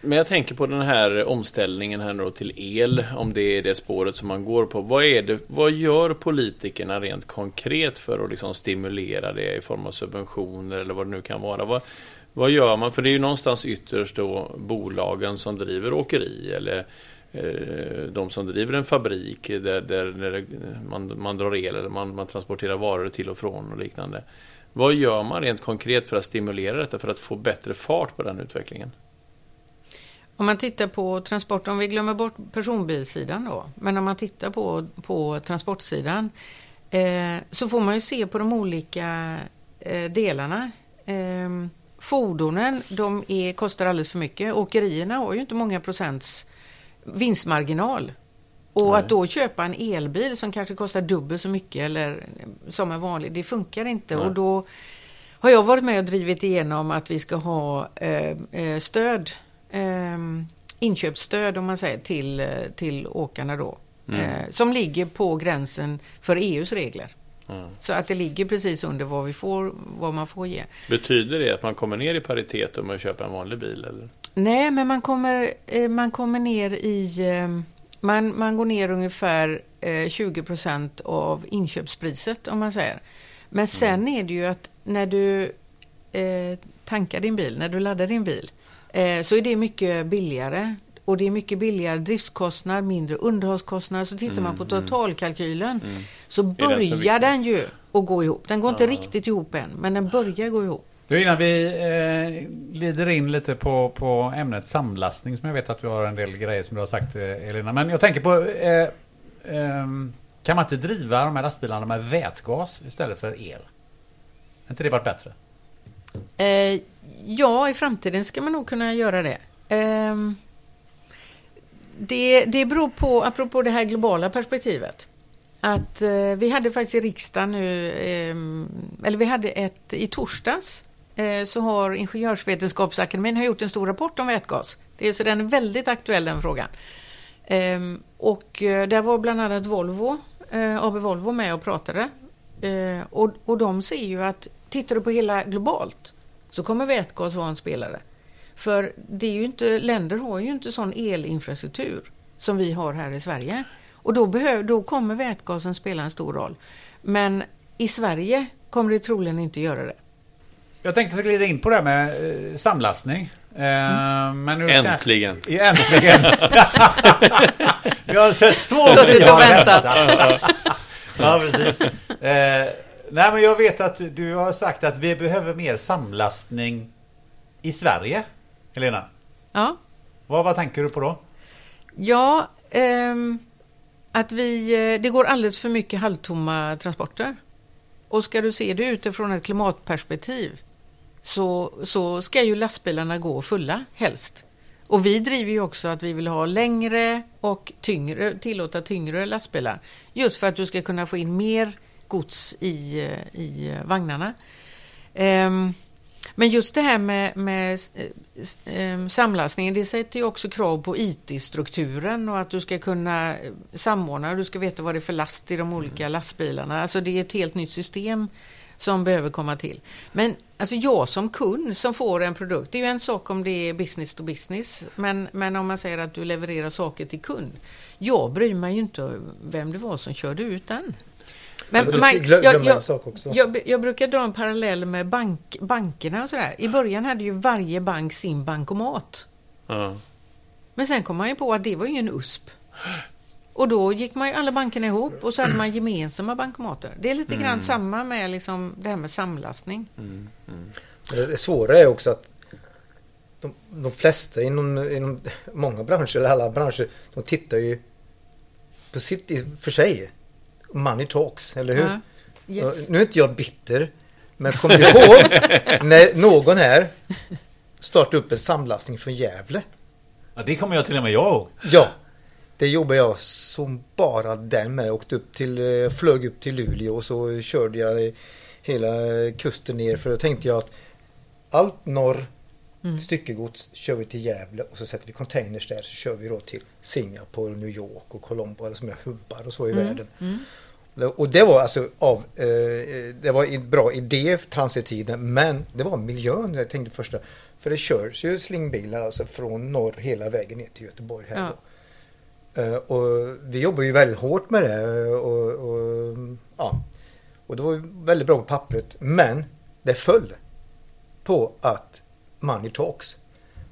Men jag tänker på den här omställningen här då till el, om det är det spåret som man går på. Vad, är det, vad gör politikerna rent konkret för att liksom stimulera det i form av subventioner eller vad det nu kan vara? Vad, vad gör man? För det är ju någonstans ytterst då bolagen som driver åkeri eller eh, de som driver en fabrik där, där, där man, man drar el eller man, man transporterar varor till och från och liknande. Vad gör man rent konkret för att stimulera detta för att få bättre fart på den utvecklingen? Om man tittar på transport, om vi glömmer bort personbilsidan då, men om man tittar på, på transportsidan eh, så får man ju se på de olika eh, delarna. Eh, fordonen, de är, kostar alldeles för mycket. Åkerierna har ju inte många procents vinstmarginal. Och Nej. att då köpa en elbil som kanske kostar dubbelt så mycket eller som en vanlig, det funkar inte. Nej. Och då har jag varit med och drivit igenom att vi ska ha eh, eh stöd eh, inköpsstöd om man säger till, eh, till åkarna då. Mm. Eh, som ligger på gränsen för EUs regler. Mm. Så att det ligger precis under vad, vi får, vad man får ge. Betyder det att man kommer ner i paritet om man köper en vanlig bil? Eller? Nej, men man kommer, eh, man kommer ner i... Ehm, man, man går ner ungefär 20 eh, procent av inköpspriset om man säger. Men sen mm. är det ju att när du eh, tankar din bil, när du laddar din bil, eh, så är det mycket billigare. Och det är mycket billigare driftskostnad, mindre underhållskostnader. Så tittar mm, man på mm, mm. totalkalkylen mm. så börjar den ju att gå ihop. Den går inte riktigt ihop än, men den börjar gå ihop. Du, innan vi eh, glider in lite på, på ämnet samlastning som jag vet att du har en del grejer som du har sagt eh, Elina. Men jag tänker på eh, eh, Kan man inte driva de här lastbilarna med vätgas istället för el? Har inte det varit bättre? Eh, ja, i framtiden ska man nog kunna göra det. Eh, det, det beror på, apropå det här globala perspektivet, att eh, vi hade faktiskt i riksdagen nu, eh, eller vi hade ett i torsdags, eh, så har Ingenjörsvetenskapsakademin har gjort en stor rapport om vätgas. Det är, så den är väldigt aktuell den frågan. Ehm, och eh, där var bland annat Volvo, eh, AB Volvo med och pratade. Eh, och, och de ser ju att tittar du på hela globalt så kommer vätgas vara en spelare. För det är ju inte, länder har ju inte sån elinfrastruktur som vi har här i Sverige. Och då, behöv, då kommer vätgasen spela en stor roll. Men i Sverige kommer det troligen inte göra det. Jag tänkte att glida in på det här med eh, samlastning. Eh, mm. men nu äntligen! Kan... Äntligen! Vi har sett så mycket och väntat. ja, precis. Eh, Nej men jag vet att du har sagt att vi behöver mer samlastning i Sverige. Helena. Ja. Vad, vad tänker du på då? Ja, ehm, att vi, eh, det går alldeles för mycket halvtomma transporter. Och ska du se det utifrån ett klimatperspektiv så, så ska ju lastbilarna gå fulla helst. Och vi driver ju också att vi vill ha längre och tyngre, tillåta tyngre lastbilar. Just för att du ska kunna få in mer gods i, i vagnarna. Um, men just det här med, med um, samlastningen, det sätter ju också krav på IT-strukturen och att du ska kunna samordna, du ska veta vad det är för last i de olika mm. lastbilarna. Alltså det är ett helt nytt system som behöver komma till. Men alltså jag som kund som får en produkt, det är ju en sak om det är business to business, men, men om man säger att du levererar saker till kund. Jag bryr mig ju inte vem det var som körde ut den. Men du Mike, glö- jag, glömmer en jag, sak också. jag, jag brukar dra en parallell med bank, bankerna och sådär. I början hade ju varje bank sin bankomat. Ja. Men sen kom man ju på att det var ju ingen USP. Och då gick man ju alla bankerna ihop och så hade man gemensamma bankomater. Det är lite grann samma med liksom det här med samlastning. Men Det, det svåra är också att de, de flesta inom, inom många branscher, eller alla branscher, de tittar ju på sitt i- för sig. Money talks, eller hur? Yes. Nu är inte jag bitter, men kom ihåg när någon här startade upp en samlastning från Gävle. Ja, det kommer jag till och med jag ihåg. Ja, det jobbade jag som bara den med. Jag åkte upp till, eh, flög upp till Luleå och så körde jag hela kusten ner. För då tänkte jag att allt norr styckegods kör vi till Gävle och så sätter vi containers där så kör vi då till Singapore, New York och Colombo eller som är hubbar och så i världen. Och det var alltså av, eh, det var en bra idé för transittiden men det var miljön jag tänkte första. För det körs ju slingbilar alltså från norr hela vägen ner till Göteborg här Ja. Eh, och vi jobbar ju väldigt hårt med det och, och, ja. och det var väldigt bra på pappret men det föll på att money talks.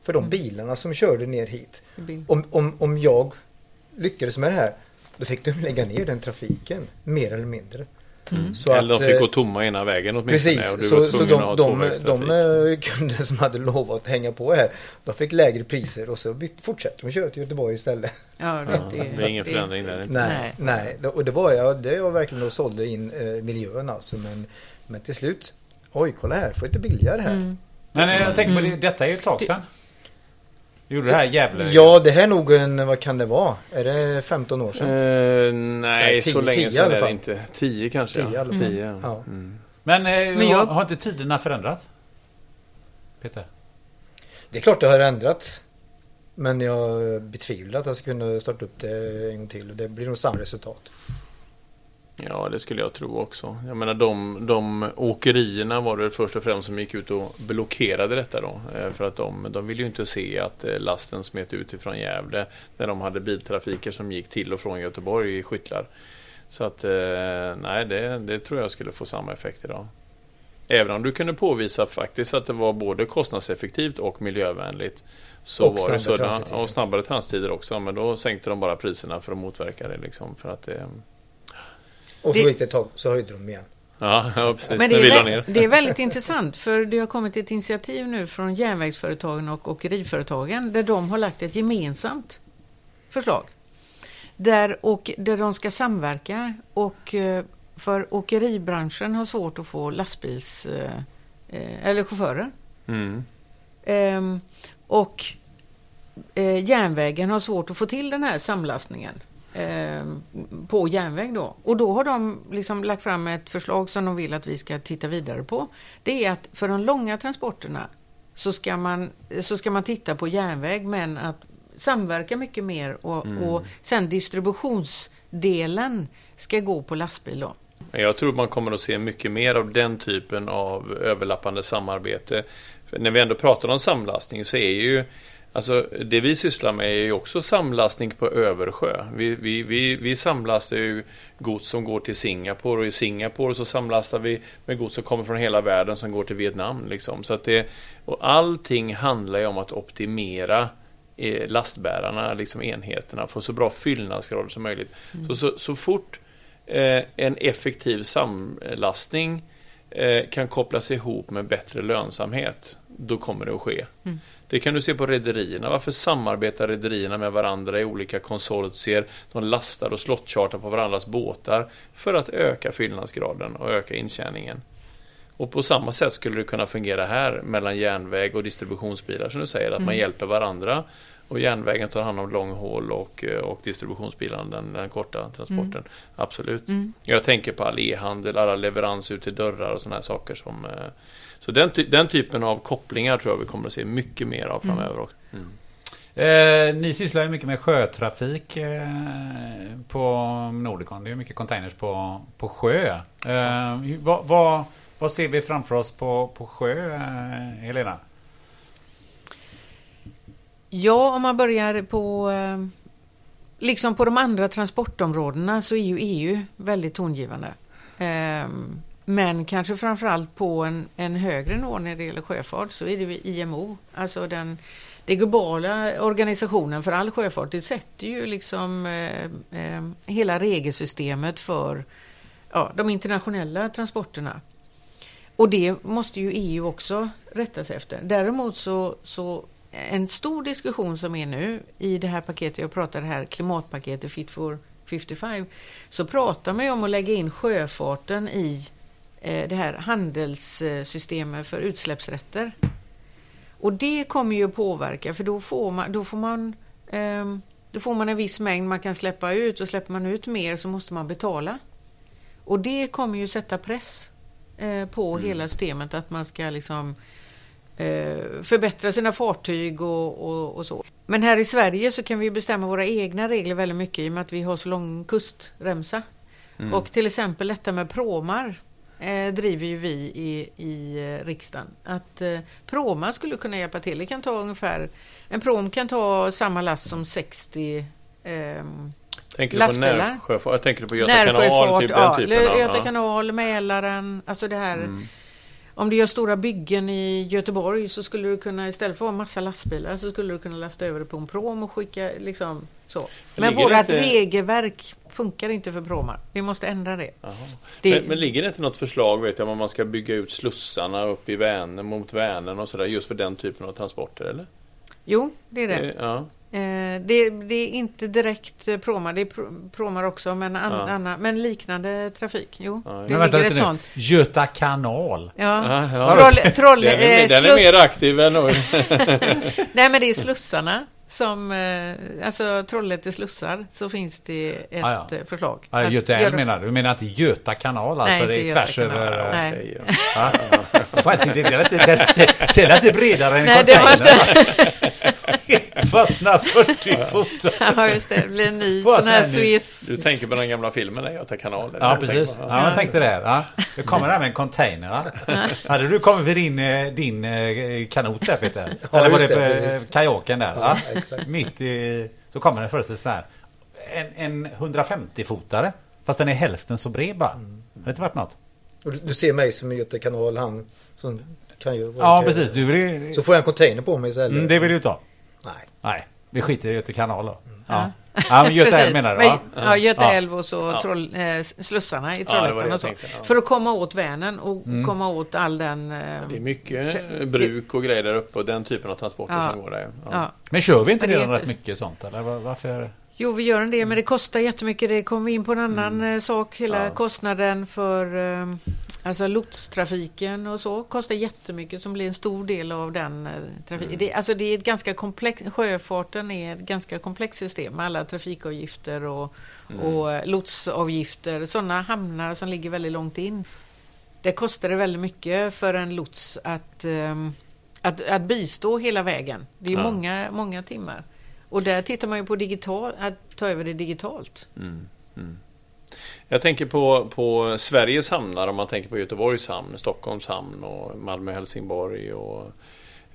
För de bilarna som körde ner hit. Bil. Om, om, om jag lyckades med det här då fick de lägga ner den trafiken mer eller mindre. Så Eller de fick eh, gå tomma ena vägen åtminstone. Precis, och du så, så de, att de, de, eh, kunder som hade lovat att hänga på här, de fick lägre priser och så byt, fortsatte de köra till Göteborg istället. Ja, Ja, det är ingen förändring där. inte. Nej, nej. Och det var jag, det var verkligen och sålde in eh, miljön alltså. Men, men till slut, oj kolla här, får lite billigare här. Mm. Men jag tänker på det, detta är ju ett tag sedan. Du gjorde det här jävla... Ja, det här är nog en, vad kan det vara? Är det 15 år sedan? Eh, nej, Nej, så tio- länge tio sedan är det inte. Tio kanske. Tio i alla fall. Tio, ja. Ja. Mm. Men, eh, Men jag- har, har inte tiderna förändrats? Peter? Det är klart det har ändrats. Men jag betvivlar att jag ska kunna starta upp det en gång till. Och det blir nog samma resultat. Ja, det skulle jag tro också. Jag menar de, de åkerierna var det först och främst som gick ut och blockerade detta då. Eh, För att de, de ville ju inte se att eh, lasten smet ut ifrån Gävle när de hade biltrafiker som gick till och från Göteborg i skyttlar. Så att eh, nej, det, det tror jag skulle få samma effekt idag. Även om du kunde påvisa faktiskt att det var både kostnadseffektivt och miljövänligt. Så Och var det snabbare så, transttider. och snabbare transttider också. Men då sänkte de bara priserna för att motverka det. Liksom, för att det, Och så Det- gick det ett tag så höjde de igen. Ja, ja precis. Men det är, ner. det är väldigt intressant för det har kommit ett initiativ nu från järnvägsföretagen och åkeriföretagen där de har lagt ett gemensamt förslag. Där, och, där de ska samverka och eh, för åkeribranschen har svårt att få lastbils eh, eh, eller chaufförer. Mm. Ehm, och järnvägen har svårt att få till den här samlastningen ehm, på järnväg då. Och då har de liksom lagt fram ett förslag som de vill att vi ska titta vidare på. Det är att för de långa transporterna så ska man, så ska man titta på järnväg men att samverka mycket mer och, och sen distributionsdelen ska gå på lastbil då. Jag tror man kommer att se mycket mer av den typen av överlappande samarbete. För när vi ändå pratar om samlastning så är ju Alltså det vi sysslar med är ju också samlastning på översjö. Vi, vi, vi, vi samlastar ju gods som går till Singapore och i Singapore så samlastar vi med gods som kommer från hela världen som går till Vietnam. Liksom. Så att det, och allting handlar ju om att optimera eh, lastbärarna, liksom enheterna, få så bra fyllnadsgrad som möjligt. Så, så, så fort eh, en effektiv samlastning eh, kan kopplas ihop med bättre lönsamhet, då kommer det att ske. Det kan du se på rederierna. Varför samarbetar rederierna med varandra i olika konsortier? De lastar och slottchartar på varandras båtar för att öka fyllnadsgraden och öka intjäningen. Och på samma sätt skulle det kunna fungera här mellan järnväg och distributionsbilar som du säger, att man hjälper varandra och järnvägen tar hand om long haul och, eh, och distributionsbilarna den, den korta transporten. Absolut. Jag tänker på all e-handel, alla leveranser ut till dörrar och sådana här saker som eh, så den, ty- den typen av kopplingar tror jag vi kommer att se mycket mer av framöver också. Mm. Eh, ni sysslar ju mycket med sjötrafik eh, på Nordicon. Det är mycket containers på, på sjö. Eh, vad, vad, vad ser vi framför oss på, på sjö, eh, Helena? Ja, om man börjar på eh, liksom på de andra transportområdena så är ju EU väldigt tongivande. Ehm, men kanske framförallt på en, en högre nivå när det gäller sjöfart så är det IMO, alltså den, den globala organisationen för all sjöfart. Det sätter ju liksom eh, eh, hela regelsystemet för ja, de internationella transporterna. Och det måste ju EU också rätta sig efter. Däremot så, så en stor diskussion som är nu i det här paketet, jag pratar det här klimatpaketet Fit for 55, så pratar man ju om att lägga in sjöfarten i eh, det här handelssystemet för utsläppsrätter. Och det kommer ju påverka för då får man, då får man eh, då får man en viss mängd man kan släppa ut och släpper man ut mer så måste man betala. Och det kommer ju sätta press eh, på mm. hela systemet att man ska liksom förbättra sina fartyg och, och, och, så. Men här i Sverige så kan vi bestämma våra egna regler väldigt mycket i och med att vi har så lång kustremsa. Mm. Och till exempel detta med pråmar eh, driver ju vi i, i eh, riksdagen. Att eh, pråmar skulle kunna hjälpa till. Det kan ta ungefär, en pråm kan ta samma last som 60 eh, Tänker du på närsjöfart? Jag tänker på Göta kanal? Typ ja, den Göta kanal, Mälaren, alltså det här mm. Om du gör stora byggen i Göteborg så skulle du kunna istället för att ha massa lastbilar så skulle du kunna lasta över det på en prom och skicka liksom så. Men vårt inte... regelverk funkar inte för promar. Vi måste ändra det. det... Men, men, ligger det inte något förslag vet jag om man ska bygga ut slussarna upp i Vänern mot Vänern och sådär just för den typen av transporter eller? Jo, det är det. Ja. Eh, det, det, är inte direkt eh, pråmar, det är pråmar också, men, an, ja. anna, men liknande trafik. Jo, ja. det ligger ett sånt. Göta kanal. Ja, ja. Troll, troll, den, är, den är mer aktiv än Nej, men det är slussarna som, eh, alltså Trollhätte slussar, så finns det ett ah, ja. förslag. Ah, Göta älv menar du? Du menar inte Göta kanal? Alltså Nej, det är tvärs över... Nej. Ja. det är lite bredare än Nej, container. Fastnar 40 fot. Ja, just det. Det blir en ny sån här Swiss. Du tänker på den gamla filmen där Göta kanal? Ja, precis. Ja, man tänkte det. Ja. Det kommer där med en container. Hade du kommit vid din, eh, din eh, kanot där Peter? Eller var det kajaken där? Ja, Mitt i... Så kommer den först så här. En, en 150-fotare. Fast den är hälften så bred bara. Mm. Har det inte varit något? Och du ser mig som Göta kanal, han som kan ju... Ja, precis. Du vill... Så får jag en container på mig istället. Mm, det vill du inte ha. Nej. Nej, vi skiter i Göta kanal då. Mm. Ja. Ja, men Göta älv menar du va? Ja, Göta ja. älv och så ja. troll, eh, slussarna i Trollhättan och så. Tänkte, ja. För att komma åt Vänern och mm. komma åt all den... Eh, det är mycket bruk och grejer där uppe och den typen av transporter som går där. Men kör vi inte redan rätt mycket sånt eller varför? Jo, vi gör en del, men det kostar jättemycket. Det kommer vi in på en annan mm. Eh, sak. Hela kostnaden för eh, Alltså lotstrafiken och så kostar jättemycket som blir en stor del av den eh, trafiken. Mm. Det, alltså det är ett ganska komplext, sjöfarten är ett ganska komplext system med alla trafikavgifter och, mm. och eh, lotsavgifter. Sådana hamnar som ligger väldigt långt in. Det kostar det väldigt mycket för en lots att, um, att, att bistå hela vägen. Det är ja. många, många timmar. Och där tittar man ju på digital, att ta över det digitalt. Mm. Jag tänker på, på Sveriges hamnar om man tänker på Göteborgs hamn, Stockholms hamn och Malmö, Helsingborg och,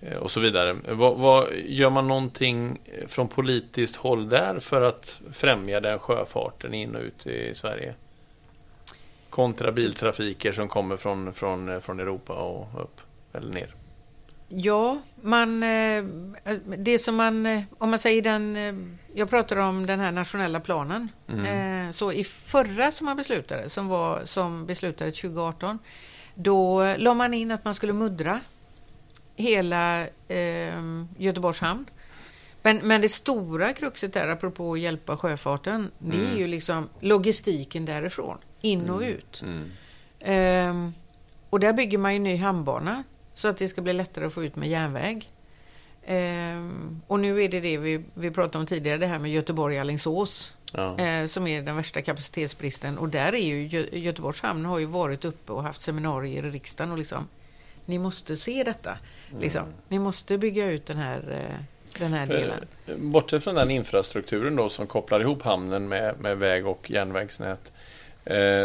eh, och så vidare. Vad, vad, gör man någonting från politiskt håll där för att främja den sjöfarten in och ut i Sverige? Kontra biltrafiker som kommer från, från, från Europa och upp eller ner. Ja, man, eh, det som man, eh, om man säger den, eh, jag pratar om den här nationella planen. Mm. Så i förra som man beslutade, som, var, som beslutades 2018, då la man in att man skulle muddra hela eh, Göteborgs hamn. Men, men det stora kruxet där, apropå att hjälpa sjöfarten, det är mm. ju liksom logistiken därifrån, in och mm. ut. Mm. Eh, och där bygger man ju ny hamnbana så att det ska bli lättare att få ut med järnväg. Ehm, och nu är det det vi, vi pratade om tidigare, det här med Göteborg-Alingsås. Ja. Eh, som är den värsta kapacitetsbristen. Och där är ju Gö Göteborgs hamn har ju varit uppe och haft seminarier i riksdagen och liksom Ni måste se detta. Liksom. Mm. Ni måste bygga ut den här eh, den här delen. Bortsett från den infrastrukturen då som kopplar ihop hamnen med, med väg och järnvägsnät Eh,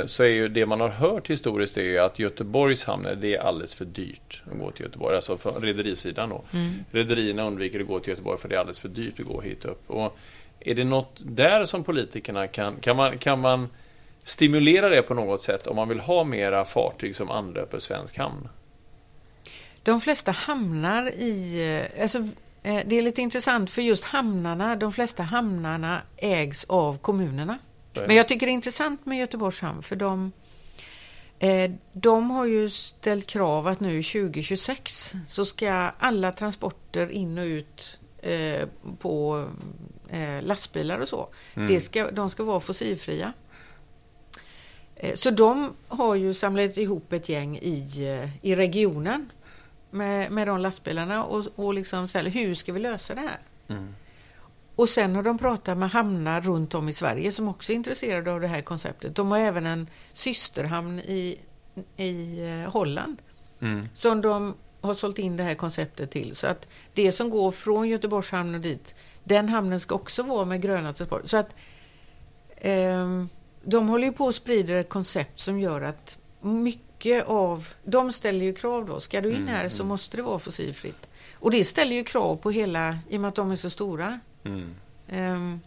så är ju det man har hört historiskt är ju att Göteborgs hamn det är alldeles för dyrt att gå till Göteborg. Alltså för rederisidan då. Mm. Rederierna undviker att gå till Göteborg för det är alldeles för dyrt att gå hit upp. Och är det något där som politikerna kan, kan man, kan man stimulera det på något sätt om man vill ha mera fartyg som anlöper svensk hamn? De flesta hamnar i... eh, Alltså, eh, det är lite intressant för just hamnarna, de flesta hamnarna ägs av kommunerna. Nej. Men jag tycker det är intressant med Göteborgs hamn för de, eh, de har ju ställt krav att nu 2026 så ska alla transporter in och ut eh, på eh, lastbilar och så, det ska, de ska vara fossilfria. Eh, Så de har ju samlat ihop ett gäng i, eh, i regionen med, med de lastbilarna och, och liksom så här, hur ska vi lösa det här? Och sen har de pratat med hamnar runt om i Sverige som också är intresserade av det här konceptet. De har även en systerhamn i, i eh, Holland Mm. som de har sålt in det här konceptet till. Så att det som går från Göteborgs hamn och dit, den hamnen ska också vara med gröna transporter. Så att ehm, de håller ju på att sprida ett koncept som gör att mycket av... De ställer ju krav då. Ska du in här så måste det vara fossilfritt. Och det ställer ju krav på hela, i och med att de är så stora. Mm. Ehm,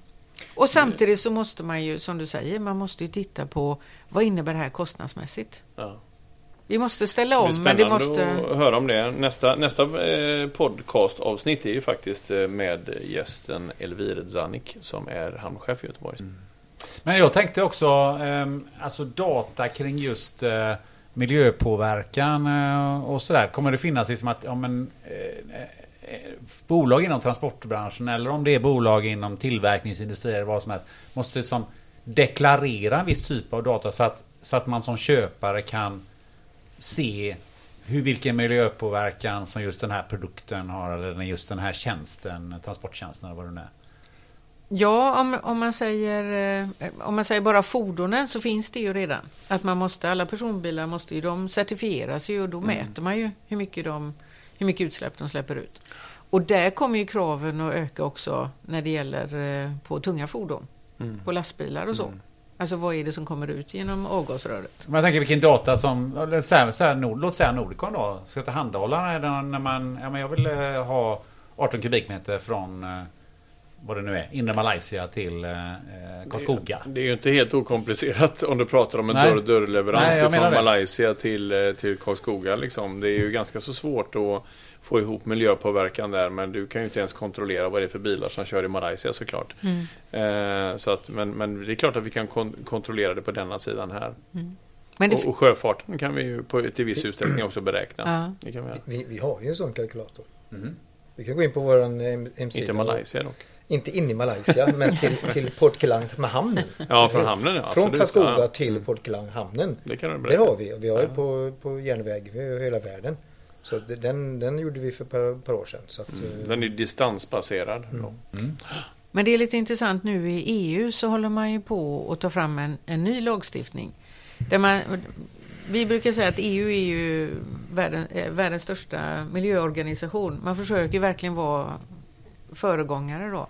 och samtidigt så måste man ju, som du säger, man måste ju titta på vad innebär det här kostnadsmässigt? Ja. Vi måste ställa Det om, blir men det måste... att höra om det. Nästa, nästa eh, podcastavsnitt är ju faktiskt eh, med gästen Elvire Zanik som är hamnchef i Göteborg. Men jag tänkte också, ehm, alltså data kring just eh, miljöpåverkan och sådär. Kommer det finnas liksom att, ja men bolag inom transportbranschen eller om det är bolag inom tillverkningsindustri eller vad som helst. Måste som deklarera en viss typ av data så att, så att man som köpare kan se hur, vilken miljöpåverkan som just den här produkten har eller just den här tjänsten, transporttjänsten eller vad det är. Ja, om, om, man säger, eh, om man säger bara fordonen så finns det ju redan. Att man måste, alla personbilar måste ju, de certifieras ju och då mäter man ju hur mycket, de, hur mycket utsläpp de släpper ut. Och där kommer ju kraven att öka också när det gäller eh, på tunga fordon. På lastbilar och så. Alltså vad är det som kommer ut genom avgasröret? Men jag tänker vilken data som, så här, så här, Nord, låt säga Nordicon då, ska tillhandahålla när, man, ja men jag vill eh, ha 18 kubikmeter från eh, vad det nu är, inre Malaysia till eh, eh, Karlskoga. Det är ju inte helt okomplicerat om du pratar om en dörr-dörr-leverans från det. Malaysia till, eh, till Karlskoga. Liksom. Det är ju ganska så svårt att få ihop miljöpåverkan där men du kan ju inte ens kontrollera vad det är för bilar som kör i Malaysia såklart. Eh, så att, men, men det är klart att vi kan kon- kontrollera det på denna sidan här. Men det, Och, och sjöfarten kan vi ju på, till viss utsträckning också beräkna. Ja. Det vi. Vi, vi har ju en sån kalkylator. Mhm. Vi kan gå in på vår hemsida. Inte Malaysia dock. Inte in i Malaysia, men till, till Port Kelang med hamnen. Ja, från hamnen ja. Från. Karlskoga Ja, till Port Kelang hamnen. det kan du Det berätta. har vi. och Vi har ju på, på järnväg hela världen. Så den, den gjorde vi för ett par, par år sedan. Så att, eh, Den är distansbaserad. Mm. då. men det är lite intressant nu i EU så håller man ju på att ta fram en, en ny lagstiftning. Där man, vi brukar säga att EU är ju världen, eh, världens största miljöorganisation. Man försöker verkligen vara föregångare då.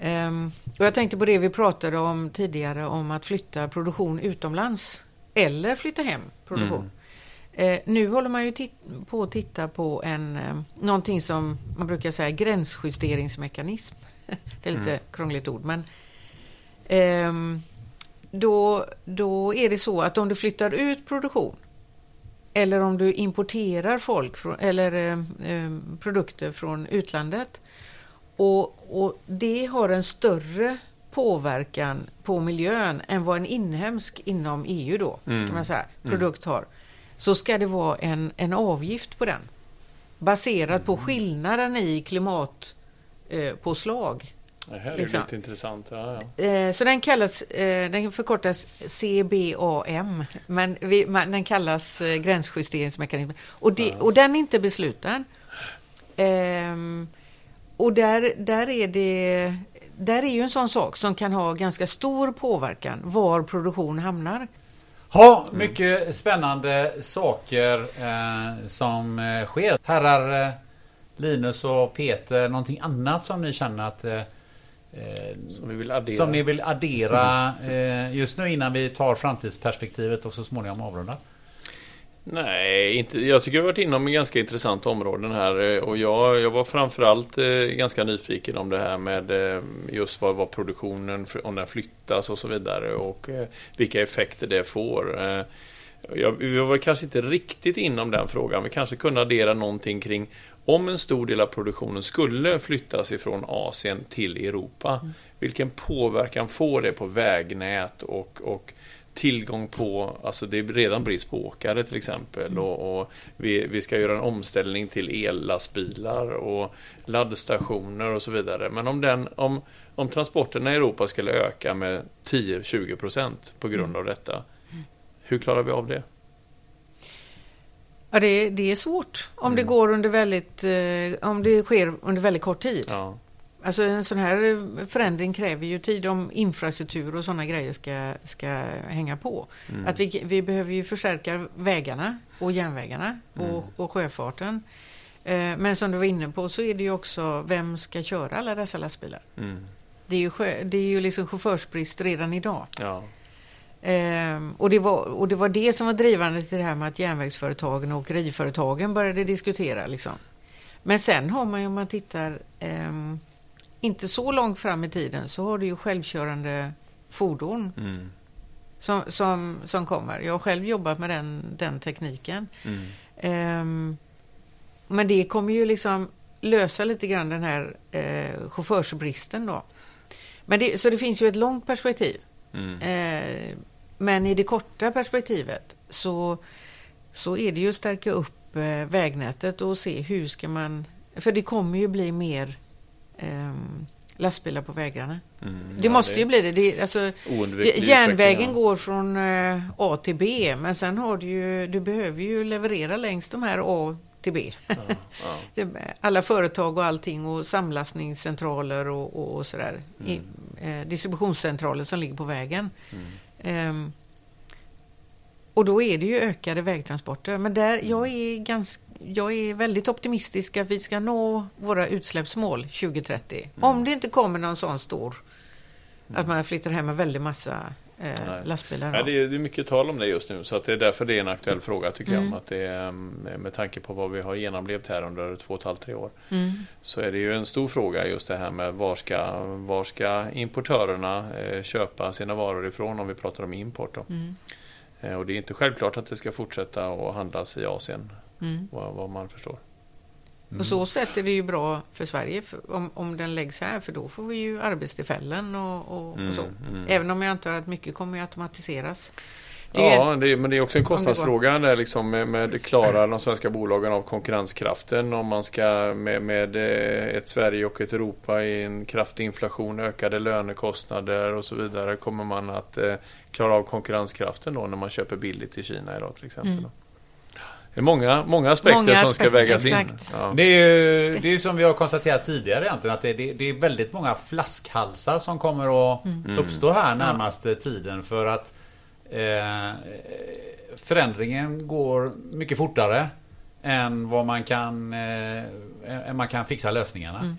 Ehm, och jag tänkte på det vi pratade om tidigare om att flytta produktion utomlands eller flytta hem produktion. Eh, nu håller man ju på att titta på en, eh, någonting som man brukar säga gränsjusteringsmekanism. Det är lite krångligt ord men ehm, då, då är det så att om du flyttar ut produktion eller om du importerar folk från, eller eh, produkter från utlandet och, och det har en större påverkan på miljön än vad en inhemsk inom EU då, Mm. kan man säga, produkt har. Så ska det vara en, en avgift på den. Baserat på skillnaden i klimatpåslag. Eh. Det här är Liksom. lite intressant. Ja, ja. Eh, så den kallas, eh, den förkortas CBAM, men vi, man, den kallas eh, gränsjusteringsmekanism. Och, det, och den är inte beslutad. Och där, där, är det, där är ju en sån sak som kan ha ganska stor påverkan var produktion hamnar. Ha, mycket spännande saker eh, som eh, sker. Herrar eh, Linus och Peter, någonting annat som ni känner att eh, eh, Som vi vill addera. som ni vill addera eh, just nu innan vi tar framtidsperspektivet och så småningom avrundar? Nej, inte, jag tycker jag varit inom ganska intressanta områden här eh, och jag, jag var framförallt eh, ganska nyfiken om det här med eh, just vad, vad produktionen, om den flyttas och så vidare och vilka effekter det får. Jag, vi var kanske inte riktigt inom den frågan. Vi kanske kunde addera någonting kring om en stor del av produktionen skulle flyttas ifrån Asien till Europa. Mm. Vilken påverkan får det på vägnät och, och tillgång på, alltså det är redan brist på åkare till exempel mm. och, och, vi, vi ska göra en omställning till ellastbilar och laddstationer och så vidare. Men om, den, om, om transporterna i Europa skulle öka med 10-20% på grund mm. av detta, hur klarar vi av det? Ja, det, det är svårt om mm. det går under väldigt, eh, om det sker under väldigt kort tid. Ja. Alltså en sån här förändring kräver ju tid om infrastruktur och sådana grejer ska, ska hänga på. Mm. Att vi, vi behöver ju förstärka vägarna och järnvägarna mm. och, och sjöfarten. Eh, men som du var inne på så är det ju också vem ska köra alla dessa lastbilar? Mm. Det är ju, sjö, det är ju liksom chaufförsbrist redan idag. Ja. Eh, och, det var, och det var det som var drivande till det här med att järnvägsföretagen och åkeriföretagen började diskutera. Liksom. Men sen har man ju om man tittar eh, inte så långt fram i tiden så har du ju självkörande fordon mm. som, som, som kommer. Jag har själv jobbat med den, den tekniken. Mm. Um, men det kommer ju liksom lösa lite grann den här eh, chaufförsbristen då. Men det, så det finns ju ett långt perspektiv. Mm. Eh, men i det korta perspektivet så, så är det ju att stärka upp eh, vägnätet och se hur ska man... För det kommer ju bli mer um, lastbilar på vägarna. Mm, det ja, måste det ju bli det. det alltså, järnvägen går från uh, A till B men sen har du ju, du behöver ju leverera längs de här A till B. Ja, ja. Alla företag och allting och samlastningscentraler och, och, och sådär. Mm. I, eh, distributionscentraler som ligger på vägen. Mm. Um, och då är det ju ökade vägtransporter. Men där, jag är ganska jag är väldigt optimistisk att vi ska nå våra utsläppsmål 2030. Mm. Om det inte kommer någon sån stor, mm. att man flyttar hem en väldig massa eh, lastbilar. Ja, det, är, det är mycket tal om det just nu, så att det är därför det är en aktuell fråga tycker mm. jag. Att det är, mm, med tanke på vad vi har genomlevt här under två och ett halvt, tre år. Mm. Så är det ju en stor fråga just det här med var ska, var ska importörerna eh, köpa sina varor ifrån om vi pratar om import. Då. Mm. Eh, och det är inte självklart att det ska fortsätta att handlas i Asien Mm. Vad, vad, man förstår. Mm. Och så sätt är det ju bra för Sverige för, om, om den läggs här för då får vi ju arbetstillfällen och, och, mm, och så. Mm. Även om jag antar att mycket kommer att automatiseras. Det ja, en, det, men det är också en kostnadsfråga där liksom med, med klarar de svenska bolagen av konkurrenskraften om man ska med, med eh, ett Sverige och ett Europa i en kraftig inflation, ökade lönekostnader och så vidare. Kommer man att eh, klara av konkurrenskraften då när man köper billigt i Kina idag till exempel? Mm. Det är många, många aspekter många som ska vägas exakt. in. Ja. Det är ju det är som vi har konstaterat tidigare egentligen att det, det, det är väldigt många flaskhalsar som kommer att mm. uppstå här närmaste tiden för att eh, förändringen går mycket fortare än vad man kan, eh, än man kan fixa lösningarna. Mm.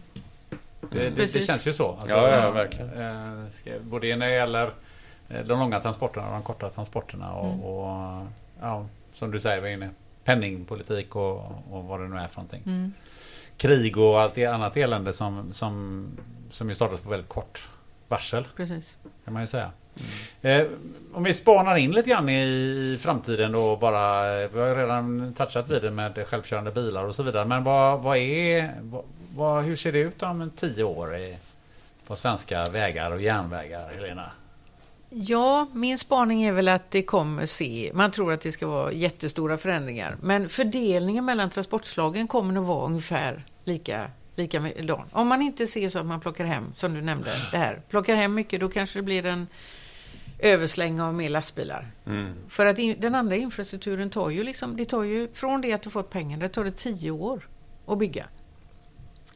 Det, det, det, känns ju så. Alltså, ja, ja, verkligen. Eh, ska, både när det gäller eh, de långa transporterna och de korta transporterna och, mm. och ja, som du säger var inne penningpolitik och, och vad det nu är för någonting. Mm. Krig och allt det annat elände som, som, som ju startades på väldigt kort varsel. Precis. Kan man ju säga. Mm. Eh, om vi spanar in lite grann i framtiden då bara. Vi har ju redan touchat vid det med självkörande bilar och så vidare. Men vad, vad är, vad, hur ser det ut om tio år i, på svenska vägar och järnvägar, Helena? Ja, min spaning är väl att det kommer se, man tror att det ska vara jättestora förändringar, men fördelningen mellan transportslagen kommer nog vara ungefär lika likadan. Om man inte ser så att man plockar hem, som du nämnde, det här. Plockar hem mycket, då kanske det blir en översläng av mer lastbilar. Mm. För att in, den andra infrastrukturen tar ju liksom, det tar ju, från det att du fått pengar, det tar det tio år att bygga.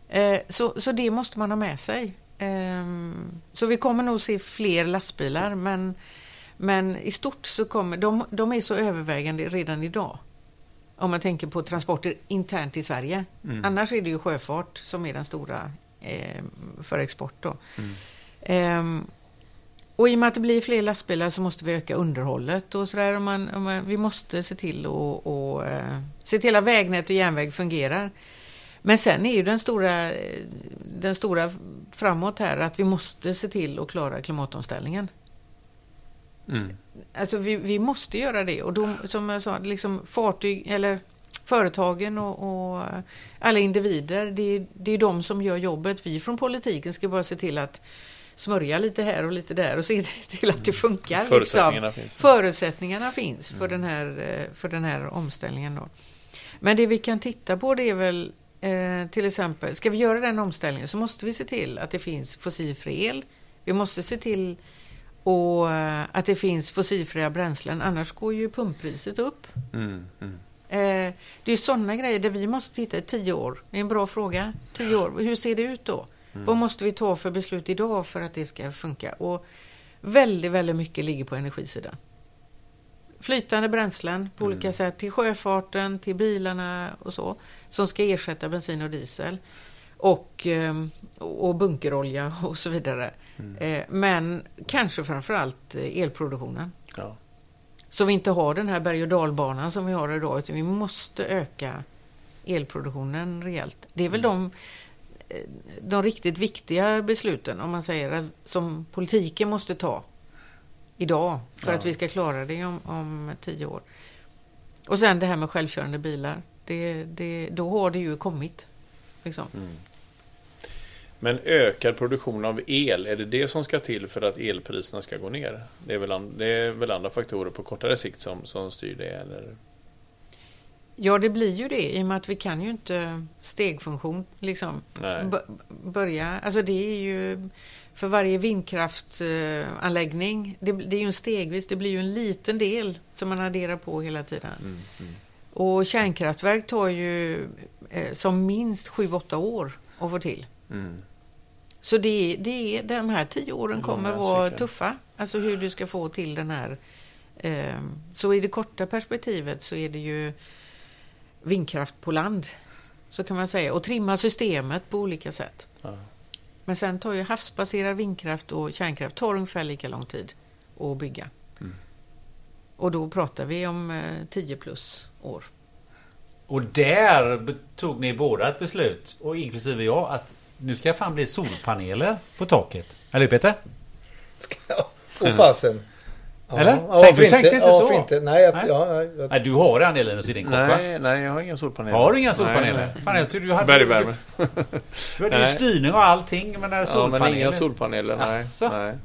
Eh, så, så det måste man ha med sig. Ehm, så vi kommer nog se fler lastbilar men, men i stort så kommer de, de är så övervägande redan idag. Om man tänker på transporter internt i Sverige. Mm. Annars är det ju sjöfart som är den stora eh, för export. Då. Mm. Eh, Och i och med att det blir fler lastbilar så måste vi öka underhållet och sådär. Om man, om man, vi måste se till och eh, se till att vägnät och järnväg fungerar. Men sen är ju den stora, den stora framåt här att vi måste se till att klara klimatomställningen. Mm. Alltså vi, vi måste göra det och då, som jag sa, liksom fartyg eller företagen och, och alla individer, det, är- det är de som gör jobbet. Vi från politiken ska bara se till att smörja lite här och lite där och se till att det funkar. Förutsättningarna liksom. finns. Förutsättningarna finns för, den här, eh, för den här omställningen. Då. Men det vi kan titta på det är väl eh, till exempel, ska vi göra den omställningen så måste vi se till att det finns fossilfri el. Vi måste se till och, eh, att det finns fossilfria bränslen, annars går ju pumppriset upp. Mm. Mm. Eh, det är sådana grejer där vi måste titta i tio år. Det är en bra fråga. Tio år, hur ser det ut då? Vad måste vi ta för beslut idag för att det ska funka? Och väldigt, väldigt mycket ligger på energisidan. Flytande bränslen på olika sätt till sjöfarten, till bilarna och så. Som ska ersätta bensin och diesel. Och, eh, och bunkerolja och så vidare. Eh, men kanske framförallt eh, elproduktionen. Ja. Så vi inte har den här berg och dalbanan som vi har idag, utan vi måste öka elproduktionen rejält. Det är väl de, eh, de riktigt viktiga besluten, om man säger, att- som politiken måste ta idag för Ja. att vi ska klara det om, om tio år. Och sen det här med självkörande bilar. Det, det, då har det ju kommit. Liksom. Men ökad produktion av el, är det det som ska till för att elpriserna ska gå ner? Det är väl, an, det är väl andra faktorer på kortare sikt som, som styr det? Eller? Ja, det blir ju det i och med att vi kan ju inte stegfunktion liksom börja. Alltså det är ju för varje vindkraftanläggning, det, det är ju en stegvis, det blir ju en liten del som man adderar på hela tiden. Mm, mm. Och kärnkraftverk tar ju eh, som minst 7-8 år att få till. Mm. Så det, det de här tio åren kommer vara tuffa. Alltså hur du ska få till den här... Eh, så i det korta perspektivet så är det ju vindkraft på land. Så kan man säga. Och trimma systemet på olika sätt. Ja. Men sen tar ju havsbaserad vindkraft och kärnkraft tar ungefär lika lång tid att bygga. Och då pratar vi om eh, 10 plus år. Och där tog ni båda ett beslut, och inklusive jag, att nu ska fan bli solpaneler på taket. Eller hur Peter? Ja, Åh fasen. Ja, Eller? Ja, Tänk, du tänkte inte ja, så? inte? Nej, jag, Nej. Ja, jag, Nej, du har den delen hos din kopp va? Nej, nej, jag har inga solpaneler. Har du inga solpaneler? Nej, nej. Fan, jag trodde du hade... Bergvärme. Du, du hade ju Nej. styrning och allting, men Ja, solpaneler... men inga solpaneler. Nej. Asså? nej.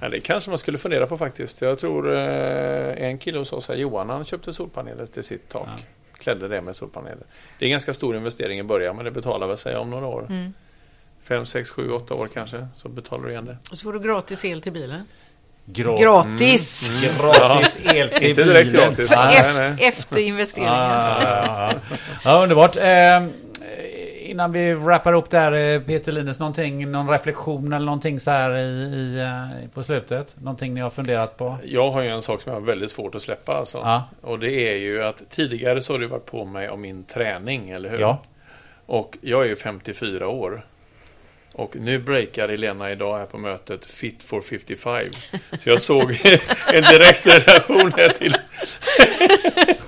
Ja, det kanske man skulle fundera på faktiskt. Jag tror eh, en kille hos oss, här, Johan, han köpte solpaneler till sitt tak. Ja. Klädde det med solpaneler. Det är en ganska stor investering i början, men det betalar väl sig om några år. Mm. Fem, sex, sju, åtta år kanske, så betalar du igen det. Och så får du gratis el till bilen. Gra- Gratis! Gratis el till Inte direkt bilen. gratis. För Nej, nej. efter investeringen. Ja, ja, ja. ja, underbart. Eh, innan vi wrappar upp där, eh, Peter Linus, någonting, någon reflektion eller någonting så här i, i, eh, på slutet? Någonting ni har funderat på? Jag har ju en sak som jag har väldigt svårt att släppa. Alltså. Ja. Och det är ju att tidigare så har du varit på mig om min träning, eller hur? Ja. Och jag är ju 54 år. Och nu breakar Elena idag här på mötet Fit for 55. Så jag såg en direkt relation här till...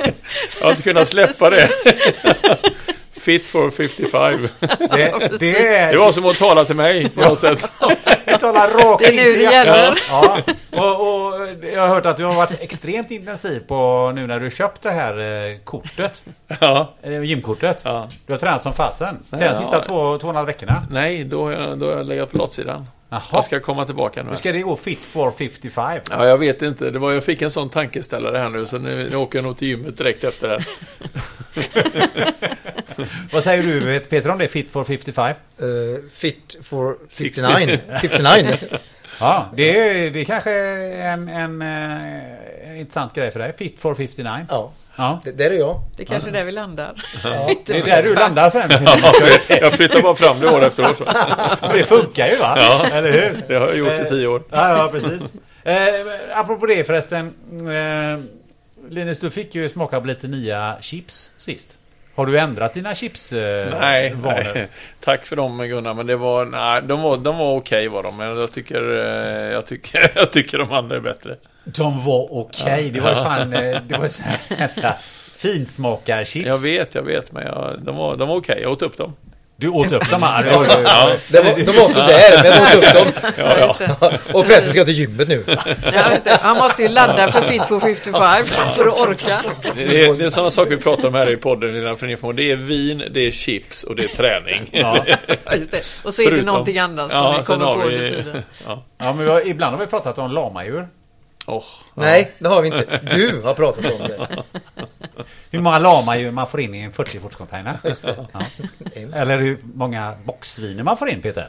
jag har inte kunnat släppa det. Fit for 55. Det, det är... Det var som att tala till mig på något sätt. Vi talar rakt Det är nu det gäller. Ja. Och, och jag har hört att du har varit extremt intensiv på nu när du köpt det här eh, kortet. Ja. eh, Gymkortet. Ja. Du har tränat som fasen. Sen Ja. de sista två, två och en halv veckorna. Nej, då har, jag, då har jag legat på latsidan. Jaha. Jag ska komma tillbaka nu. Nu ska det gå fit for 55. Ja, jag vet inte. Det var, jag fick en sån tankeställare här nu, så nu, nu åker jag nog till gymmet direkt efter det. Vad säger du Peter om det? Fit for 55? Eh, fit for 59. 59. Ja, det är, det är kanske en, en, eh, en intressant grej för dig. Fit for 59. Ja, Ja. det, där är jag. Det är kanske är där vi landar. Ja. Det är där du landar sen. Jag flyttar bara fram det år efter år. Så. Det funkar ju va? Ja. Eller hur? Det har jag gjort i tio år. Ja, ja precis. Eh, apropå det förresten. Eh, Linus, du fick ju smaka på lite nya chips sist. Har du ändrat dina chips eh, Nej, nej, tack för dem Gunnar, men det var, nej, de var, de var okej var de, men jag tycker, eh, jag tycker, jag tycker de andra är bättre. De var okej. Det var fan... eh, Det var så här finsmakarchips. Jag vet, jag vet, men jag, de var, de var okej, jag åt upp dem. Du åt upp dem här. Ja. Det var, de var sådär, men jag åt upp dem. Ja, ja. Och förresten ska jag till gymmet nu. Ja, det. Han måste ju ladda för Fit for 55 för att orka. Det är, det är sådana saker vi pratar om här i podden, Lilla för information. Det är vin, det är chips och det är träning. Ja. Ja, just det. Och så är det Förutom- någonting annat som Ja, vi kommer på vi- under tiden. Ja. Ja, men vi har, ibland har vi pratat om lamadjur. Åh, Nej, det har vi inte. Du har pratat om det. Hur många lamadjur man får in i en 40-fotscontainer. Ja. Eller hur många boxviner man får in, Peter.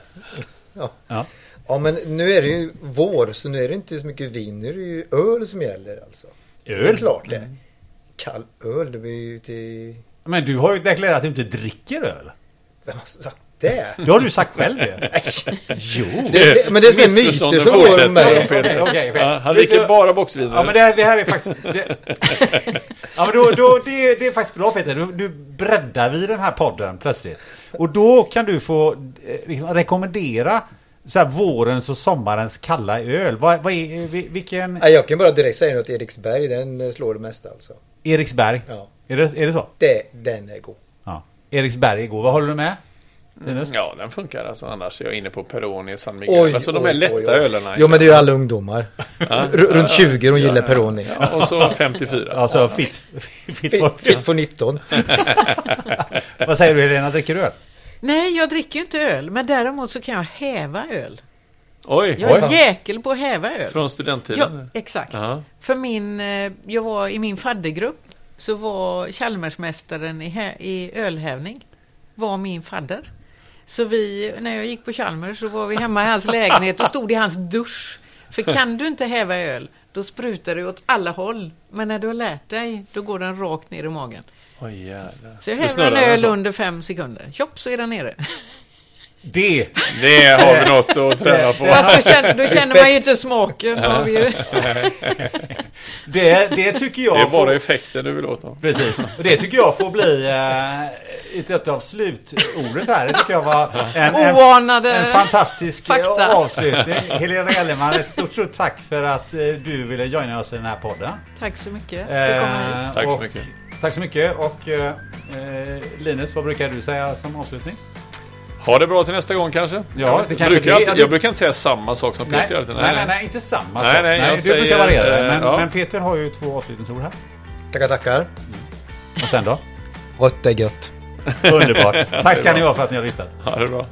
Ja. Ja. Ja, men nu är det ju vår, så nu är det inte så mycket vin. Nu är det ju öl som gäller alltså. Det är Öl? klart det. Kall öl, det blir ju till... Men du har ju deklarerat att du inte dricker öl. Vem har sagt det? Det har du sagt själv ju. Jo. Det, det, men det är myter som går om mig. Ja, han dricker bara boxviner. Ja men det här, det här är faktiskt... Det, ja men då, då, det, det är faktiskt bra Peter. Nu, nu breddar vi den här podden plötsligt. Och då kan du få eh, liksom, rekommendera så här, vårens och sommarens kalla öl. Vad, vad är, vi- vilken... Jag kan bara direkt säga att Eriksberg, den eh, slår det mesta alltså. Eriksberg? Ja, Är, det, är det så? det, den är god. Ja. Eriksberg är god. Vad håller du med? Ja, den funkar alltså. Annars är jag inne på Peroni, San Miguel. Oj, alltså de är oj, lätta oj, oj. ölerna. Jo, men det är ju alla ungdomar. Ja. Runt 20 de gillar Peroni. Ja, och så 54. Alltså fit, fit Fit, for, fit for 19. Vad säger du Helena? Dricker du öl? Nej, jag dricker ju inte öl, men däremot så kan jag häva öl. Oj, Jag är Oj. jäkel på att häva öl. från Ja, studenttiden. exakt. Ja. För min, eh, jag var i min faddergrupp så var Chalmersmästaren i, i ölhävning var min fadder. Så vi, när jag gick på Chalmers så var vi hemma i hans lägenhet och stod i hans dusch. För kan du inte häva öl, då sprutar det åt alla håll. Men när du har lärt dig, då går den rakt ner i magen. Oj, jävlar. Så jag Du häver en öl alltså. under fem sekunder. Tjopp, så är den nere. Det! Det har vi något att träna på. Fast då känner, då känner man ju inte smaken. Vi ju- Det, det tycker jag Det är bara får- effekten du vill åt dem. Precis. Och det tycker jag får bli eh, ett, av slutordet här. Det tycker jag var en, en, en fantastisk fakta. avslutning. Helena Gellerman, ett stort, stort tack för att eh, du ville joina oss i den här podden. Tack så mycket. Eh, Tack så mycket. Tack så mycket. Och eh, eh, Linus, vad brukar du säga som avslutning? Ha det bra till nästa gång kanske. Ja, jag, det kanske brukar det- alltid, jag brukar inte säga samma sak som Peter Nej, gör. nej, nej, nej, inte samma Nej, sak. nej, jag du säger, brukar variera det. Men, ja. men Peter har ju två avslutningsord här. Tackar, tackar. Och sen då? Rött är gött. Underbart. Tack ska ni ha för att ni har lyssnat. Ha det bra.